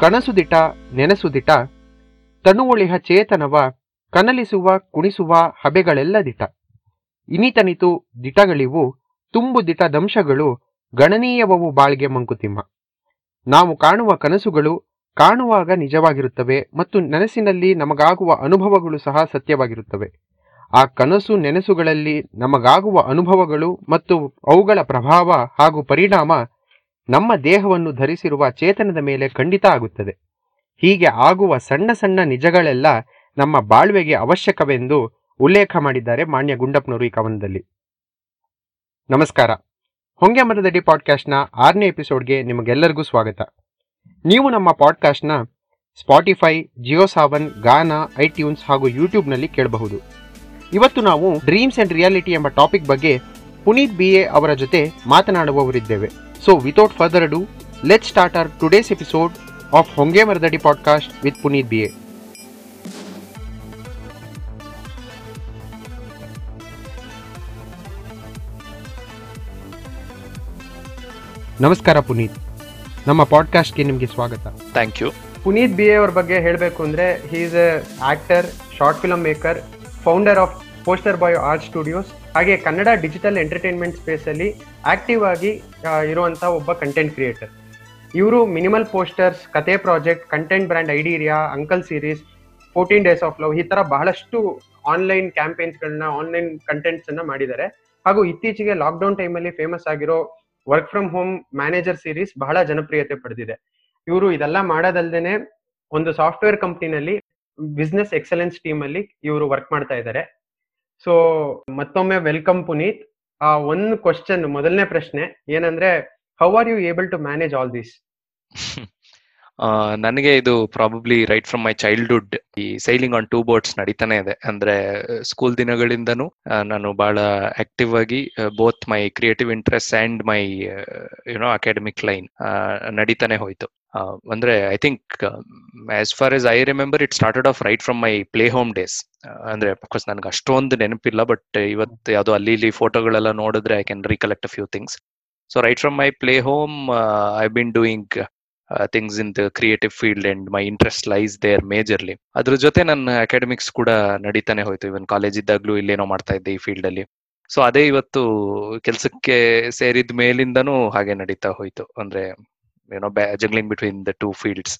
ಕನಸು ದಿಟ ನೆನಸು ದಿಟ ತನುವೊಳಿಹ ಚೇತನವ, ಕನಲಿಸುವ, ಕುಣಿಸುವ ಹಬೆಗಳೆಲ್ಲ ದಿಟ ಇನಿತನಿತು ದಿಟಗಳಿವು, ತುಂಬು ದಿಟ ದಂಶಗಳು, ಗಣನೀಯವವು ಬಾಳ್ಗೆ ಮಂಕುತಿಮ್ಮ. ನಾವು ಕಾಣುವ ಕನಸುಗಳು, ಕಾಣುವಾಗ ನಿಜವಾಗಿರುತ್ತವೆ ಮತ್ತು ನನಸಿನಲ್ಲಿ ನಮಗಾಗುವ ಅನುಭವಗಳು ಸಹ ಸತ್ಯವಾಗಿರುತ್ತವೆ. ಆ ಕನಸು ನೆನಸುಗಳಲ್ಲಿ ನಮಗಾಗುವ ಅನುಭವಗಳು ಮತ್ತು ಅವುಗಳ ಪ್ರಭಾವ ಹಾಗೂ ಪರಿಣಾಮ ನಮ್ಮ ದೇಹವನ್ನು ಧರಿಸಿರುವ ಚೇತನದ ಮೇಲೆ ಖಂಡಿತ ಆಗುತ್ತದೆ. ಹೀಗೆ ಆಗುವ ಸಣ್ಣ ಸಣ್ಣ ನಿಜಗಳೆಲ್ಲ ನಮ್ಮ ಬಾಳ್ವೆಗೆ ಅವಶ್ಯಕವೆಂದು ಉಲ್ಲೇಖ ಮಾಡಿದ್ದಾರೆ ಮಾನ್ಯ ಗುಂಡಪ್ಪನವರು ಈ ಕವನದಲ್ಲಿ. ನಮಸ್ಕಾರ. ಹೊಂಗೆ ಮರದಡಿ ಪಾಡ್ಕಾಸ್ಟ್ನ ಆರನೇ ಎಪಿಸೋಡ್ಗೆ ನಿಮಗೆಲ್ಲರಿಗೂ ಸ್ವಾಗತ. ನೀವು ನಮ್ಮ ಪಾಡ್ಕಾಸ್ಟ್ನ ಸ್ಪಾಟಿಫೈ, ಜಿಯೋ ಸಾವನ್, ಗಾನಾ, ಐಟ್ಯೂನ್ಸ್ ಹಾಗೂ ಯೂಟ್ಯೂಬ್ನಲ್ಲಿ ಕೇಳಬಹುದು. ಇವತ್ತು ನಾವು ಡ್ರೀಮ್ಸ್ ಅಂಡ್ ರಿಯಾಲಿಟಿ ಎಂಬ ಟಾಪಿಕ್ ಬಗ್ಗೆ ಪುನೀತ್ ಬಿ ಎ ಅವರ ಜೊತೆ ಮಾತನಾಡುವವರಿದ್ದೇವೆ. So without further do let start our today's episode of Honge Maradadi podcast with Puneet B A ನಮಸ್ಕಾರ ಪುನೀತ್. ನಮ್ಮ ಪಾಡ್ಕಾಸ್ಟ್ಗೆ ನಿಮಗೆ ಸ್ವಾಗತ. ಥ್ಯಾಂಕ್ ಯು ಪುನೀತ್ ಬಿ ಅವ್ರ ಬಗ್ಗೆ ಹೇಳಬೇಕು ಅಂದರೆ he is a actor short film maker founder of Poster Boy Art Studios ಹಾಗೆ Kannada digital entertainment ಸ್ಪೇಸಲ್ಲಿ ಆಕ್ಟಿವ್ ಆಗಿ ಇರುವಂತಹ ಒಬ್ಬ ಕಂಟೆಂಟ್ ಕ್ರಿಯೇಟರ್ ಇವರು ಮಿನಿಮಲ್ ಪೋಸ್ಟರ್ಸ್ ಕತೆ project content brand ಐಡಿರಿಯಾ uncle series fourteen days of love ಈ ತರ ಬಹಳಷ್ಟು ಆನ್ಲೈನ್ ಕ್ಯಾಂಪೇನ್ಸ್ಗಳನ್ನ ಆನ್ಲೈನ್ ಕಂಟೆಂಟ್ಸ್ ಅನ್ನ ಮಾಡಿದ್ದಾರೆ. ಹಾಗೂ ಇತ್ತೀಚೆಗೆ ಲಾಕ್ಡೌನ್ ಟೈಮಲ್ಲಿ ಫೇಮಸ್ ಆಗಿರೋ work from home manager series ಬಹಳ ಜನಪ್ರಿಯತೆ ಪಡೆದಿದೆ. ಇವರು ಇದೆಲ್ಲ ಮಾಡೋದಲ್ದೇನೆ ಒಂದು ಸಾಫ್ಟ್ವೇರ್ ಕಂಪ್ನಿನಲ್ಲಿ ಬಿಸ್ನೆಸ್ ಎಕ್ಸಲೆನ್ಸ್ ಟೀಮ್ ಅಲ್ಲಿ ಇವರು ವರ್ಕ್ ಮಾಡ್ತಾ ಇದ್ದಾರೆ. ಸೊ ಮತ್ತೊಮ್ಮೆ ವೆಲ್ಕಮ್ ಪುನೀತ್. ಆ ಒಂದು ಕ್ವಶನ್ ಮೊದಲನೇ ಪ್ರಶ್ನೆ ಏನಂದ್ರೆ how are you able to manage all this ನನಗೆ ಇದು probably right from my childhood ಈ ಸೈಲಿಂಗ್ ಆನ್ ಟೂ ಬೋಟ್ಸ್ ನಡೀತಾನೆ ಇದೆ. ಅಂದ್ರೆ ಸ್ಕೂಲ್ ದಿನಗಳಿಂದನೂ ನಾನು ಬಹಳ ಆಕ್ಟಿವ್ ಆಗಿ both my creative interest and my you know academic line ನಡೀತಾನೆ ಹೋಯ್ತು. ಅಂದ್ರೆ I think as far as I remember it started off right from my play home days ಅಂದ್ರೆ ಅಫ್ಕೋರ್ಸ್ ನನಗೆ ಅಷ್ಟೊಂದು ನೆನಪಿಲ್ಲ ಬಟ್ ಇವತ್ತು ಯಾವುದೋ ಅಲ್ಲಿ ಇಲ್ಲಿ ಫೋಟೋಗಳೆಲ್ಲ ನೋಡಿದ್ರೆ I can recollect a few things so right from my play home I been doing things in the creative field and my interest lies there majorly ಅದ್ರ ಜೊತೆ ನನ್ನ ಅಕಾಡೆಮಿಕ್ಸ್ ಕೂಡ ನಡೀತಾನೆ ಹೋಯ್ತು. ಇವನ್ ಕಾಲೇಜ್ ಇದ್ದಾಗ್ಲೂ ಇಲ್ಲೇನೋ ಮಾಡ್ತಾ ಇದ್ದೆ ಈ ಫೀಲ್ಡ್ ಅಲ್ಲಿ. ಸೊ ಅದೇ ಇವತ್ತು ಕೆಲ್ಸಕ್ಕೆ ಸೇರಿದ ಮೇಲಿಂದನೂ ಹಾಗೆ ನಡೀತಾ ಹೋಯ್ತು. ಅಂದ್ರೆ ಏನೋ juggling between the two fields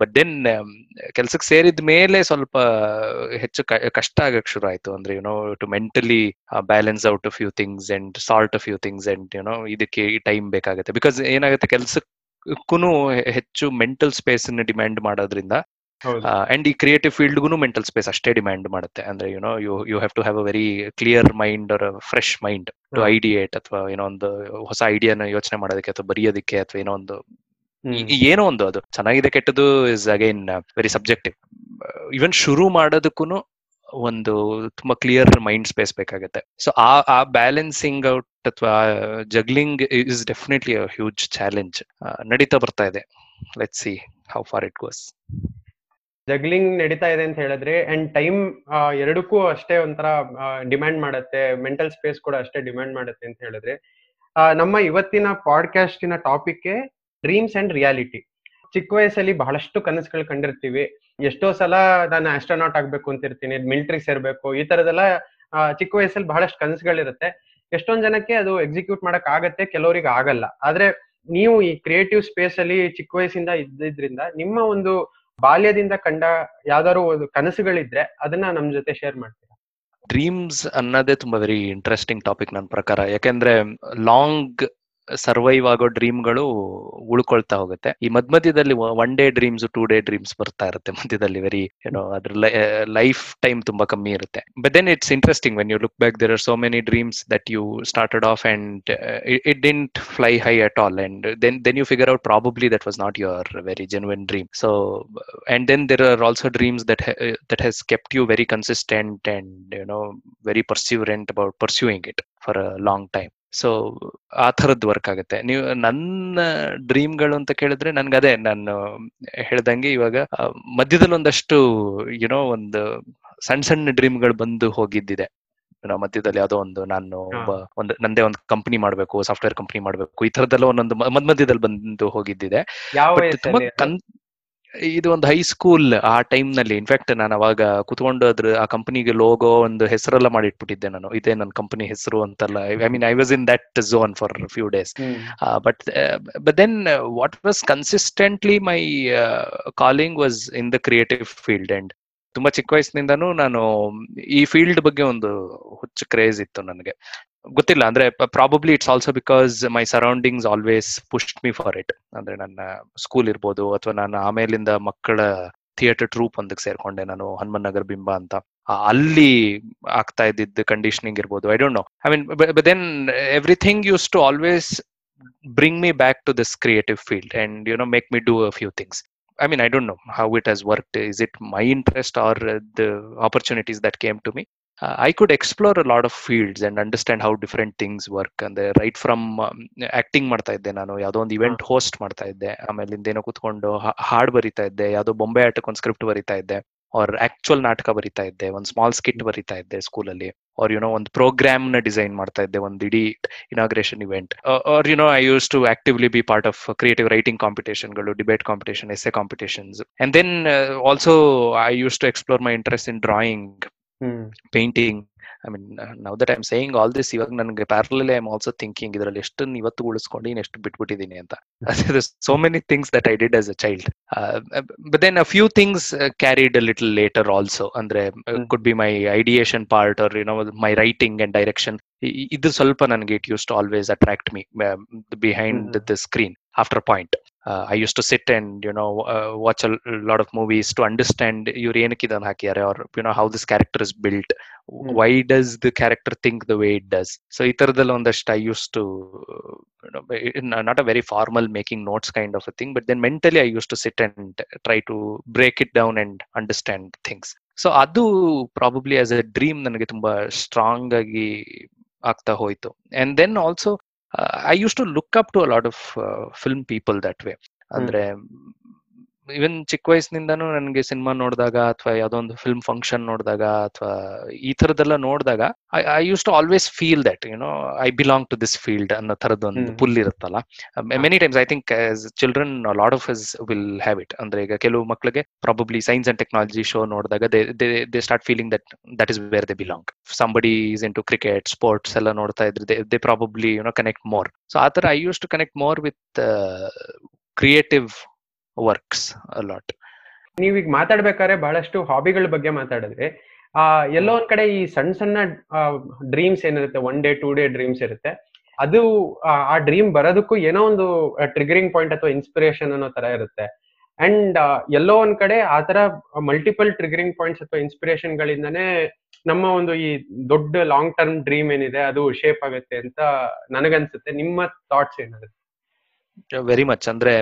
but then ಕೆಲ್ಸಕ್ಕೆ ಸೇರಿದ ಮೇಲೆ ಸ್ವಲ್ಪ ಹೆಚ್ಚು ಕಷ್ಟ ಆಗಕ್ ಶುರು ಆಯ್ತು. ಅಂದ್ರೆ you know to mentally balance out a few things and sort a few things and you know ಇದಕ್ಕೆ ಟೈಮ್ ಬೇಕಾಗುತ್ತೆ. ಬಿಕಾಸ್ ಏನಾಗುತ್ತೆ, ಕೆಲ್ಸಕ್ಕೂ ಹೆಚ್ಚು ಮೆಂಟಲ್ ಸ್ಪೇಸ್ ಡಿಮ್ಯಾಂಡ್ ಮಾಡೋದ್ರಿಂದ ಅಂಡ್ ಈ ಕ್ರಿಯೇಟಿವ್ ಫೀಲ್ಡ್ಗೂ ಮೆಂಟಲ್ ಸ್ಪೇಸ್ ಅಷ್ಟೇ ಡಿಮ್ಯಾಂಡ್ ಮಾಡುತ್ತೆ. ಅಂದ್ರೆ you know you you have to have a very clear mind or fresh mind to ideate ಅಥವಾ ಏನೋ ಒಂದು ಹೊಸ ಐಡಿಯಾನ ಯೋಚನೆ ಮಾಡೋದಕ್ಕೆ ಅಥವಾ ಬರೆಯೋದಕ್ಕೆ ಅಥವಾ ಏನೋ ಒಂದು ಏನೋ ಒಂದು ಅದು. ಚೆನ್ನಾಗಿದೆ ಕೆಟ್ಟದ್ದು is again very subjective even ಶುರು ಮಾಡೋದಕ್ಕೂ ಒಂದು ತುಂಬಾ ಕ್ಲಿಯರ್ ಮೈಂಡ್ ಸ್ಪೇಸ್ ಬೇಕಾಗುತ್ತೆ. ಸೊ ಆ ಆ ಬ್ಯಾಲೆನ್ಸಿಂಗ್ ಔಟ್ ಅಥವಾ juggling is definitely huge challenge ನಡೀತಾ ಬರ್ತಾ ಇದೆ. Let see how far it goes juggling ನಡೀತಾ ಇದೆ ಅಂತ ಹೇಳಿದ್ರೆ ಅಂಡ್ ಟೈಮ್ ಎರಡಕ್ಕೂ ಅಷ್ಟೇ ಒಂಥರ ಡಿಮ್ಯಾಂಡ್ ಮಾಡುತ್ತೆ. ಮೆಂಟಲ್ ಸ್ಪೇಸ್ ಕೂಡ ಅಷ್ಟೇ ಡಿಮ್ಯಾಂಡ್ ಮಾಡುತ್ತೆ ಅಂತ ಹೇಳಿದ್ರೆ ನಮ್ಮ ಇವತ್ತಿನ ಪಾಡ್ಕಾಸ್ಟಿನ ಟಾಪಿಕ್ ಡ್ರೀಮ್ಸ್ ಅಂಡ್ ರಿಯಾಲಿಟಿ ಚಿಕ್ಕ ವಯಸ್ಸಲ್ಲಿ ಬಹಳಷ್ಟು ಕನಸುಗಳು ಕಂಡಿರ್ತೀವಿ. ಎಷ್ಟೋ ಸಲ ನಾನು ಆಸ್ಟ್ರೋನಾಟ್ ಆಗ್ಬೇಕು ಅಂತಿರ್ತೀನಿ ಮಿಲಿಟರಿ ಸೇರ್ಬೇಕು, ಈ ತರದೆಲ್ಲ ಚಿಕ್ಕ ವಯಸ್ಸಲ್ಲಿ ಬಹಳಷ್ಟು ಕನಸುಗಳಿರುತ್ತೆ. ಎಷ್ಟೊಂದ್ ಜನಕ್ಕೆ ಅದು ಎಕ್ಸಿಕ್ಯೂಟ್ ಮಾಡಕ್ ಆಗತ್ತೆ, ಕೆಲವರಿಗೆ ಆಗಲ್ಲ. ಆದ್ರೆ ನೀವು ಈ ಕ್ರಿಯೇಟಿವ್ ಸ್ಪೇಸ್ ಅಲ್ಲಿ ಚಿಕ್ಕ ವಯಸ್ಸಿಂದ ಇದ್ದಿದ್ರಿಂದ ನಿಮ್ಮ ಒಂದು ಬಾಲ್ಯದಿಂದ ಕಂಡ ಯಾವ್ದಾದ್ರು ಒಂದು ಕನಸುಗಳಿದ್ರೆ ಅದನ್ನ ನಮ್ ಜೊತೆ ಶೇರ್ ಮಾಡ್ತೀವಿ ಡ್ರೀಮ್ಸ್ ಅನ್ನೋದೇ ತುಂಬಾ ವೆರಿ ಇಂಟ್ರೆಸ್ಟಿಂಗ್ ಟಾಪಿಕ್ ನನ್ನ ಪ್ರಕಾರ. ಯಾಕೆಂದ್ರೆ ಲಾಂಗ್ ಸರ್ವೈವ್ ಆಗೋ ಡ್ರೀಮ್ಗಳು ಉಳ್ಕೊಳ್ತಾ ಹೋಗುತ್ತೆ. ಈ ಮಧ್ಯ ಮಧ್ಯದಲ್ಲಿ one day dreams two day dreams ಬರ್ತಾ ಇರುತ್ತೆ ಮಧ್ಯದಲ್ಲಿ ವೆರಿ ಏನೋ ಅದ್ರ ಲೈಫ್ ಟೈಮ್ ತುಂಬಾ ಕಮ್ಮಿ ಇರುತ್ತೆ. But then it's interesting when you look back there are so many dreams that you started off and it didn't fly high at all and then then you figure out probably that was not your very genuine dream so and then there are also dreams that ha- uh, that has kept you very consistent and you know very perseverant about pursuing it for a long time. So ಆ ಥರದ್ದು work ಆಗುತ್ತೆ. ನೀವು ನನ್ನ ಡ್ರೀಮ್ಗಳು ಅಂತ ಕೇಳಿದ್ರೆ ನನ್ಗೆ ಅದೇ ನಾನು ಹೇಳ್ದಂಗೆ ಇವಾಗ ಮಧ್ಯದಲ್ಲಿ ಒಂದಷ್ಟು ಯುನೋ ಒಂದು ಸಣ್ಣ ಸಣ್ಣ ಡ್ರೀಮ್ಗಳು ಬಂದು ಹೋಗಿದ್ದಿದೆ. ಮಧ್ಯದಲ್ಲಿ ಯಾವುದೋ ಒಂದು ನಾನು ಒಬ್ಬ ಒಂದು ನಂದೇ ಒಂದು ಕಂಪನಿ ಮಾಡ್ಬೇಕು ಸಾಫ್ಟ್ವೇರ್ ಕಂಪನಿ ಮಾಡ್ಬೇಕು ಈ ತರದೆಲ್ಲ ಒಂದೊಂದು ಮಧ್ಯ ಮಧ್ಯದಲ್ಲಿ ಬಂದು ಹೋಗಿದ್ದಿದೆ. ತುಂಬಾ ಇದು ಒಂದು ಹೈಸ್ಕೂಲ್ ಆ ಟೈಮ್ನಲ್ಲಿ. ಇನ್ಫ್ಯಾಕ್ಟ್ ನಾನು ಅವಾಗ ಕುತ್ಕೊಂಡು ಅದ್ರ ಆ ಕಂಪನಿಗೆ ಲೋಗೋ ಒಂದು ಹೆಸರೆಲ್ಲ ಮಾಡಿಟ್ಬಿಟ್ಟಿದ್ದೆ ನಾನು. ಇದೇ ನನ್ನ ಕಂಪನಿ ಹೆಸರು ಅಂತಲ್ಲ. I mean I was in that zone for few days but but then what was consistently my calling was in the creative field and ತುಂಬಾ ಚಿಕ್ಕ ವಯಸ್ಸಿನಿಂದಾನು ನಾನು ಈ ಫೀಲ್ಡ್ ಬಗ್ಗೆ ಒಂದು ಹುಚ್ಚು ಕ್ರೇಜ್ ಇತ್ತು ನನಗೆ. ಗೊತ್ತಿಲ್ಲ ಅಂದ್ರೆ probably it's also because my surroundings always pushed me for it ಅಂದ್ರೆ ನನ್ನ ಸ್ಕೂಲ್ ಇರ್ಬೋದು ಅಥವಾ ನಾನು ಆಮೇಲಿಂದ ಮಕ್ಕಳ ಥಿಯೇಟರ್ ಟ್ರೂಪ್ ಒಂದಕ್ಕೆ ಸೇರ್ಕೊಂಡೆ ನಾನು ಹನುಮನ್ ನಗರ್ ಬಿಂಬ ಅಂತ ಅಲ್ಲಿ ಆಗ್ತಾ ಇದ್ದಿದ್ದ ಕಂಡೀಷನಿಂಗ್ ಇರ್ಬೋದು I don't know I mean then everything use to always bring me back to this creative field and you know make me do a few things I mean, I don't know how it has worked. Is it my interest that came to me? Uh, I could explore a lot of fields and understand how different things work. And right from acting ಮಾಡ್ತಾ ಇದ್ದೆ ನಾನು. ಯಾವುದೋ ಒಂದು event host ಮಾಡ್ತಾ ಇದ್ದೆ. ಆಮೇಲಿಂದ ಏನೋ ಕುತ್ಕೊಂಡು ಹಾಡ್ ಬರಿತಾ ಇದ್ದೆ. ಯಾವುದೋ ಬೊಂಬೆ ಆಟಕ್ಕೆ ಒಂದು ಸ್ಕ್ರಿಪ್ಟ್ ಬರಿತಾ ಇದ್ದೆ. ಆರ್ ಆಕ್ಚುಯಲ್ ನಾಟಕ ಬರಿತಾ ಇದ್ದೆ. ಒಂದು ಸ್ಮಾಲ್ ಸ್ಕಿಟ್ ಬರಿತಾ ಇದ್ದೆ ಸ್ಕೂಲಲ್ಲಿ ಆರ್ ಯುನೋ ಒಂದು ಪ್ರೋಗ್ರಾಮ್ನ ಡಿಸೈನ್ ಮಾಡ್ತಾ ಇದ್ದೆ. ಒಂದು ಇಡೀ inauguration event or you know I use to actively be part of creative writing ಕಾಂಪಿಟೇಷನ್ಗಳು debate competition essay competitions and then also I use to explore my interest in drawing painting I mean now that I'm saying all this ಇವಾಗ ನನ್ಗೆ ಪ್ಯಾರಲಲ್ಲಿ I am also thinking ಇದ್ರಲ್ಲಿ ಎಷ್ಟು ಇವತ್ತು ಉಳಿಸ್ಕೊಂಡು ಎಷ್ಟು ಬಿಟ್ಬಿಟ್ಟಿದ್ದೀನಿ ಅಂತ. So many things that I did as a child but then a few things carried a little later also ಅಂದ್ರೆ could be my ideation part or you know my writing and direction ಇದು ಸ್ವಲ್ಪ ನನಗೆ it use to always attract me behind the screen after point I use to sit and you know watch a lot of movies to understand ಇವ್ರು ಏನಕ್ಕೆ ಇದನ್ನು ಹಾಕಿದ್ದಾರೆ or you know how this character is built why does the character think the way it does so ಈ ಥರದಲ್ಲಿ ಒಂದಷ್ಟು I use to not a very formal making notes kind of a thing but then mentally I use to sit and try to break it down and understand things so ಅದು probably as a dream ನನಗೆ ತುಂಬಾ strong ಆಗಿ ಆಗ್ತಾ ಹೋಯ್ತು. And then also I use to look up to a lot of film people that way ಅಂದ್ರೆ even ಚಿಕ್ಕ ವಯಸ್ಸಿನಿಂದಾನು ನನಗೆ ಸಿನಿಮಾ ನೋಡಿದಾಗ ಅಥವಾ ಯಾವ್ದೋ ಒಂದು ಫಿಲ್ಮ್ ಫಂಕ್ಷನ್ ನೋಡಿದಾಗ ಅಥವಾ ಈ ತರದೆಲ್ಲ ನೋಡಿದಾಗ I use to always feel that you know I belong to this field ಅನ್ನೋ ತರದೊಂದು ಪುಲ್ ಇರುತ್ತಲ್ಲ? Many times I think children lot of is will have it ಅಂದ್ರೆ ಈಗ ಕೆಲವು ಮಕ್ಕಳಿಗೆ probably science and technology show ನೋಡಿದಾಗ they start feeling that that is where they belong somebody is into cricket sports ಎಲ್ಲ ನೋಡ್ತಾ ಇದ್ರೆ they probably you know connect more so ಆ ತರ I use to connect more with creative works a lot ನೀವೀಗ ಮಾತಾಡ್ಬೇಕಾದ್ರೆ ಬಹಳಷ್ಟು ಹಾಬಿಗಳ ಬಗ್ಗೆ ಮಾತಾಡಿದ್ರೆ, ಆ, ಎಲ್ಲೋ ಒಂದ್ ಕಡೆ ಈ ಸಣ್ಣ ಸಣ್ಣ ಡ್ರೀಮ್ಸ್ ಏನಿರುತ್ತೆ one day two day dreams ಇರುತ್ತೆ. ಅದು, ಆ ಡ್ರೀಮ್ ಬರೋದಕ್ಕೂ ಏನೋ ಒಂದು ಟ್ರಿಗರಿಂಗ್ ಪಾಯಿಂಟ್ ಅಥವಾ ಇನ್ಸ್ಪಿರೇಷನ್ ಅನ್ನೋ ತರ ಇರುತ್ತೆ. ಅಂಡ್ ಎಲ್ಲೋ ಒಂದ್ ಕಡೆ ಆ ತರ ಮಲ್ಟಿಪಲ್ ಟ್ರಿಗರಿಂಗ್ ಪಾಯಿಂಟ್ಸ್ ಅಥವಾ ಇನ್ಸ್ಪಿರೇಷನ್ ಗಳಿಂದನೇ ನಮ್ಮ ಒಂದು ಈ ದೊಡ್ಡ ಲಾಂಗ್ ಟರ್ಮ್ ಡ್ರೀಮ್ ಏನಿದೆ, ಅದು ಶೇಪ್ ಆಗುತ್ತೆ ಅಂತ ನನಗನ್ಸುತ್ತೆ. ನಿಮ್ಮ ಥಾಟ್ಸ್ ಏನಾಗುತ್ತೆ ವೆರಿ ಮಚ್ ಅಂದ್ರೆ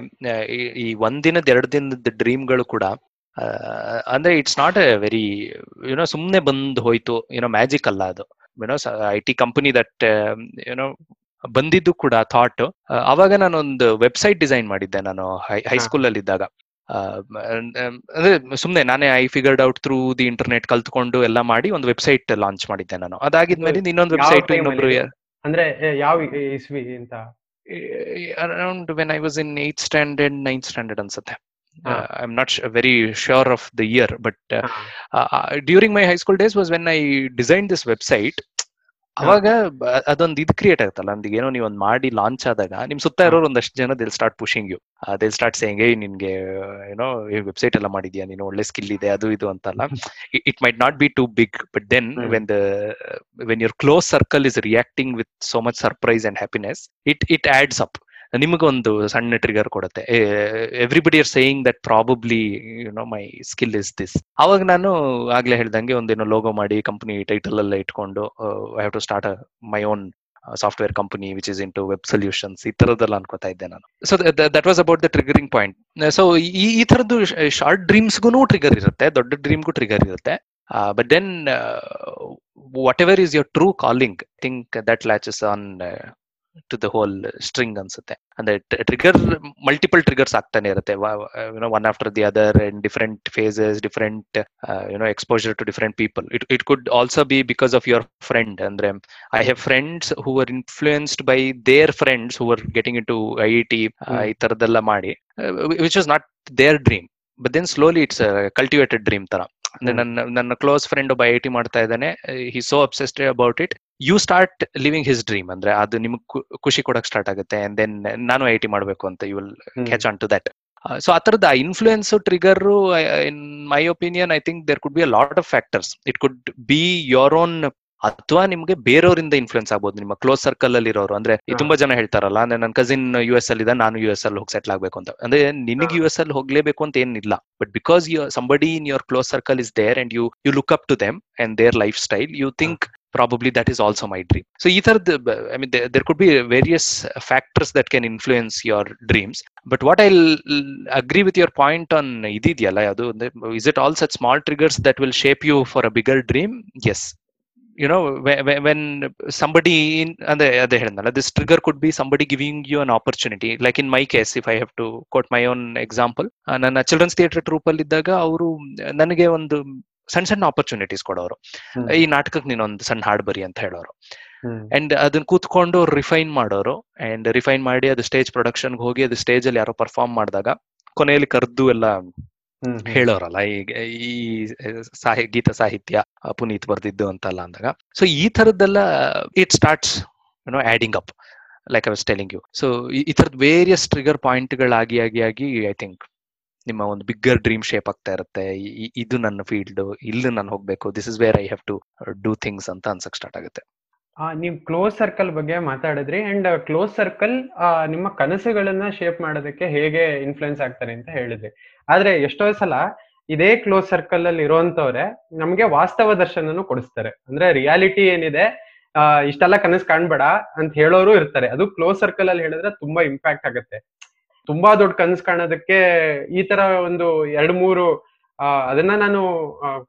ಈ ಒಂದಿನದ ಎರಡು ದಿನದ ಡ್ರೀಮ್ಗಳು ಕೂಡ ಅಂದ್ರೆ it's not a very you know ಸುಮ್ನೆ ಬಂದ್ ಹೋಯ್ತು ಏನೋ ಮ್ಯಾಜಿಕ್ ಅಲ್ಲ ಅದು. You know I T company that you know ಬಂದಿದ್ದು ಕೂಡ ಥಾಟ್ ಅವಾಗ ನಾನೊಂದು ವೆಬ್ಸೈಟ್ ಡಿಸೈನ್ ಮಾಡಿದ್ದೆ ನಾನು ಹೈಸ್ಕೂಲ್ ಅಲ್ಲಿ ಇದ್ದಾಗ. ಅಂದ್ರೆ ಸುಮ್ನೆ ನಾನೇ I figured out through the internet ಕಲ್ತ್ಕೊಂಡು ಎಲ್ಲ ಮಾಡಿ ಒಂದು ವೆಬ್ಸೈಟ್ ಲಾಂಚ್ ಮಾಡಿದ್ದೆ ನಾನು. ಅದಾಗಿದ್ಮೇಲೆ ಇನ್ನೊಂದು ವೆಬ್ಸೈಟ್ ಇನ್ನೊಬ್ರು ಅಂದ್ರೆ ಯಾವ ಇಸ್ವಿ ಅಂತ? Eh, around when I was in eighth standard, ninth standard, and ah. Uh, I'm not sh- very sure of the year, but uh, ah. uh, during my high school days was when I designed this website. ಅವಾಗ ಅದೊಂದು ಇದು create ಆಗುತ್ತಲ್ಲ ನಮ್ದು ಏನೋ ನೀವು ಒಂದು ಮಾಡಿ launch ಆದಾಗ ನಿಮ್ ಸುತ್ತ ಇರೋರು ಒಂದಷ್ಟು ಜನ they'll start pushing you they'll start saying ಏ ನಿನ್ಗೆ ಏನೋ ವೆಬ್ಸೈಟ್ ಎಲ್ಲ ಮಾಡಿದ್ಯಾ ನೀನು? ಒಳ್ಳೆ ಸ್ಕಿಲ್ ಇದೆ ಅದು ಇದು ಅಂತಲ್ಲ. It might not be to big but then when the when your close circle is reacting with so much surprise and happiness it it adds up ನಿಮಗೊಂದು ಸಣ್ಣ ಟ್ರಿಗರ್ ಕೊಡುತ್ತೆ. Everybody are saying that probably you know my skill is this ಅವಾಗ ನಾನು ಆಗ್ಲೇ ಹೇಳ್ದಂಗೆ ಒಂದೇನೋ logo ಮಾಡಿ company title ಎಲ್ಲ ಇಟ್ಕೊಂಡು I have to start my own software company which is into web solutions ಈ ತರದಲ್ಲ ಅನ್ಕೋತಾ ಇದ್ದೆ ನಾನು. So that was about the triggering point so ಈ ಈ ತರದ್ದು ಶಾರ್ಟ್ ಡ್ರೀಮ್ಸ್ಗೂ ಟ್ರಿಗರ್ ಇರುತ್ತೆ, ದೊಡ್ಡ ಡ್ರೀಮ್ಗೂ ಟ್ರಿಗರ್ ಇರುತ್ತೆ. But then whatever is your true calling think that latches on to the whole string ಅನ್ಸುತ್ತೆ. ಅಂದ್ರೆ ಟ್ರಿಗರ್ ಮಲ್ಟಿಪಲ್ ಟ್ರಿಗರ್ಸ್ ಆಗ್ತಾನೆ ಇರುತ್ತೆ. One after the other and different faces different you know exposure to different people it it could also be because of your friend ಅಂದ್ರೆ I have friends who are influenced by their friends who are getting into I I T ಈ ತರದೆಲ್ಲ ಮಾಡಿ which was not their dream but then slowly it's cultivated dream ತರ. ನನ್ನ ನನ್ನ close friend ಒಬ್ಬ I T ಮಾಡ್ತಾ ಇದ್ದಾನೆ. He so obsessed about it you start living his dream ಅಂದ್ರೆ ಅದು ನಿಮ್ಗೆ ಖುಷಿ ಕೊಡಕ್ ಸ್ಟಾರ್ಟ್ ಆಗುತ್ತೆ ಅಂಡ್ ದೆನ್ ನಾನು ಐ ಟಿ ಮಾಡ್ಬೇಕು ಅಂತ you will catch on to that so ಆ ತರದ influence trigger in my opinion I think there could be a lot of factors it could be your own ಅಥವಾ ನಿಮ್ಗೆ ಬೇರೆಯವರಿಂದ influence ಆಗ್ಬೋದು ನಿಮ್ಮ ಕ್ಲೋಸ್ ಸರ್ಕಲ್ ಅಲ್ಲಿ ಇರೋರು. ಅಂದ್ರೆ ತುಂಬಾ ಜನ ಹೇಳ್ತಾರಲ್ಲ ಅಂದ್ರೆ ನನ್ನ ಕಸಿನ್ ಯು ಎಸ್ ಅಲ್ಲಿ ಇದೆ ನಾನು ಯು ಎಸ್ ಅಲ್ಲಿ ಹೋಗಿ ಸೆಟ್ಲ್ ಆಗ್ಬೇಕು ಅಂತ. ಅಂದ್ರೆ ನಿನಗೆ ಯು ಎಸ್ ಅಲ್ಲಿ ಹೋಗ್ಲೇಬೇಕು ಅಂತ ಏನಿಲ್ಲ. But because you somebody in your close circle is there and you you look up to them and their life style you think probably that is also my dream so ಈ ತರದ I mean there could be various factors that can influence your dreams but what I agree with your point on ಇದೆಯಲ್ಲ ಅದು is it all such small triggers that shape you for bigger dream yes you know when, when somebody in ಅದೇ ಅದೇ ಹೇಳಿದ್ನಲ್ಲ this trigger could be somebody giving you an opportunity like in my case if i have to quote my own example ನನ್ನ children's theatre troupe ಅಲ್ಲಿ ಇದ್ದಾಗ ಅವರು ನನಗೆ ಒಂದು ಸಣ್ಣ ಸಣ್ಣ ಆಪರ್ಚುನಿಟೀಸ್ ಕೊಡೋರು. ಈ ನಾಟಕಕ್ಕೆ ನೀನೊಂದು ಸಣ್ಣ ಹಾಡ್ ಬರಿ ಅಂತ ಹೇಳೋರು. ಅಂಡ್ ಅದನ್ನ ಕೂತ್ಕೊಂಡು ರಿಫೈನ್ ಮಾಡೋರು ಅಂಡ್ ರಿಫೈನ್ ಮಾಡಿ ಅದು ಸ್ಟೇಜ್ ಪ್ರೊಡಕ್ಷನ್ಗೆ ಹೋಗಿ ಅದು ಸ್ಟೇಜ್ ಅಲ್ಲಿ ಯಾರೋ ಪರ್ಫಾರ್ಮ್ ಮಾಡಿದಾಗ ಕೊನೆಯಲ್ಲಿ ಕರೆದು ಎಲ್ಲ. ಹೇಳೋರಲ್ಲ ಈ ಸಾಹಿ, ಗೀತ ಸಾಹಿತ್ಯ ಪುನೀತ್ ಬರ್ದಿದ್ದು ಅಂತಲ್ಲ ಅಂದಾಗ. ಸೊ ಈ ತರದ್ದೆಲ್ಲ it starts you know adding up like I was telling you so ಈ ತರದ್ ವೇರಿಯಸ್ ಟ್ರಿಗರ್ ಪಾಯಿಂಟ್ಗಳಾಗಿ ಆಗಿ ಆಗಿ ಐ ಥಿಂಕ್ ನಿಮ್ಮ ಒಂದು ಬಿಗ್ಗರ್ ಡ್ರೀಮ್ ಶೇಪ್ ಆಗ್ತಾ ಇರುತ್ತೆ. ಇದು ನನ್ನ ಫೀಲ್ಡ್ ಇಲ್ಲಿ ನಾನು ಹೋಗ್ಬೇಕು this is where I have to do things ಅಂತ ಅನ್ಸಕ್ ಸ್ಟಾರ್ಟ್ ಆಗುತ್ತೆ. ನೀವು ಕ್ಲೋಸ್ ಸರ್ಕಲ್ ಬಗ್ಗೆ ಮಾತಾಡಿದ್ರಿ ಅಂಡ್ ಕ್ಲೋಸ್ ಸರ್ಕಲ್ ನಿಮ್ಮ ಕನಸುಗಳನ್ನ ಶೇಪ್ ಮಾಡೋದಕ್ಕೆ ಹೇಗೆ ಇನ್ಫ್ಲುಯೆನ್ಸ್ ಆಗ್ತಾರೆ ಅಂತ ಹೇಳಿದ್ರಿ. ಆದ್ರೆ ಎಷ್ಟೋ ಸಲ ಇದೇ ಕ್ಲೋಸ್ ಸರ್ಕಲ್ ಅಲ್ಲಿ ಇರುವಂತವ್ರೆ ನಮ್ಗೆ ವಾಸ್ತವ ದರ್ಶನನು ಕೊಡಿಸ್ತಾರೆ. ಅಂದ್ರೆ ರಿಯಾಲಿಟಿ ಏನಿದೆ ಆ, ಇಷ್ಟೆಲ್ಲ ಕನಸು ಕಾಣ್ಬೇಡ ಅಂತ ಹೇಳೋರು ಇರ್ತಾರೆ. ಅದು ಕ್ಲೋಸ್ ಸರ್ಕಲ್ ಅಲ್ಲಿ ಹೇಳಿದ್ರೆ ತುಂಬಾ ಇಂಪ್ಯಾಕ್ಟ್ ಆಗುತ್ತೆ. ತುಂಬಾ ದೊಡ್ಡ ಕನಸು ಕಾಣೋದಕ್ಕೆ ಈ ತರ ಒಂದು ಎರಡ್ ಮೂರು ಆ, ಅದನ್ನ ನಾನು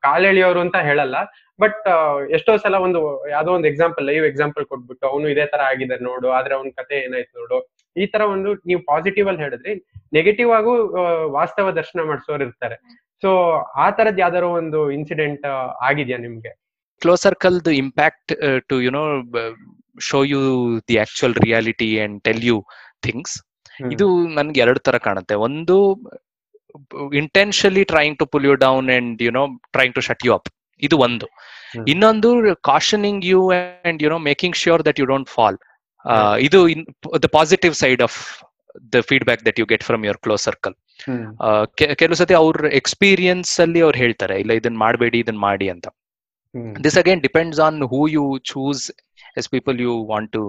ಕಾಲೆಳೆಯೋರು ಅಂತ ಹೇಳಲ್ಲ. ಬಟ್ ಎಷ್ಟೋ ಸಲ ಒಂದು ಯಾವ್ದೋ ಒಂದು ಎಕ್ಸಾಂಪಲ್ ಲೈವ್ ಎಕ್ಸಾಂಪಲ್ ಕೊಟ್ಬಿಟ್ಟು ಅವನು ಇದೇ ತರ ಆಗಿದೆ ನೋಡು ಆದ್ರೆ ಅವನ ಕತೆ ಏನಾಯ್ತು ನೋಡು ಈ ತರ ಒಂದು ನೀವು ಪಾಸಿಟಿವ್ ಅಲ್ಲಿ ಹೇಳಿದ್ರಿ ನೆಗೆಟಿವ್ ಆಗು ವಾಸ್ತವ ದರ್ಶನ ಮಾಡಿಸೋರು ಇರ್ತಾರೆ. ಸೊ ಆ ತರದ್ ಯಾವ್ದಾರೋ ಒಂದು ಇನ್ಸಿಡೆಂಟ್ ಆಗಿದ್ಯಾ ನಿಮ್ಗೆ? Close circle the impact to you know show you the actual reality and tell you things ಇದು ನನ್ಗೆ ಎರಡು ತರ ಕಾಣುತ್ತೆ. ಒಂದು intentionally trying to pull you down and you know trying to shut you up ಇದು ಒಂದು. ಇನ್ನೊಂದು cautioning you and you know making sure that you don't fall. ಇದು the positive side of the feedback that you get from your close circle ಕೆಲವು ಸತಿ ಅವ್ರ experience ಅಲ್ಲಿ ಅವ್ರು ಹೇಳ್ತಾರೆ ಇಲ್ಲ ಇದನ್ನ ಮಾಡಬೇಡಿ ಇದನ್ನ ಮಾಡಿ ಅಂತ. This again depends on who you choose as people you want to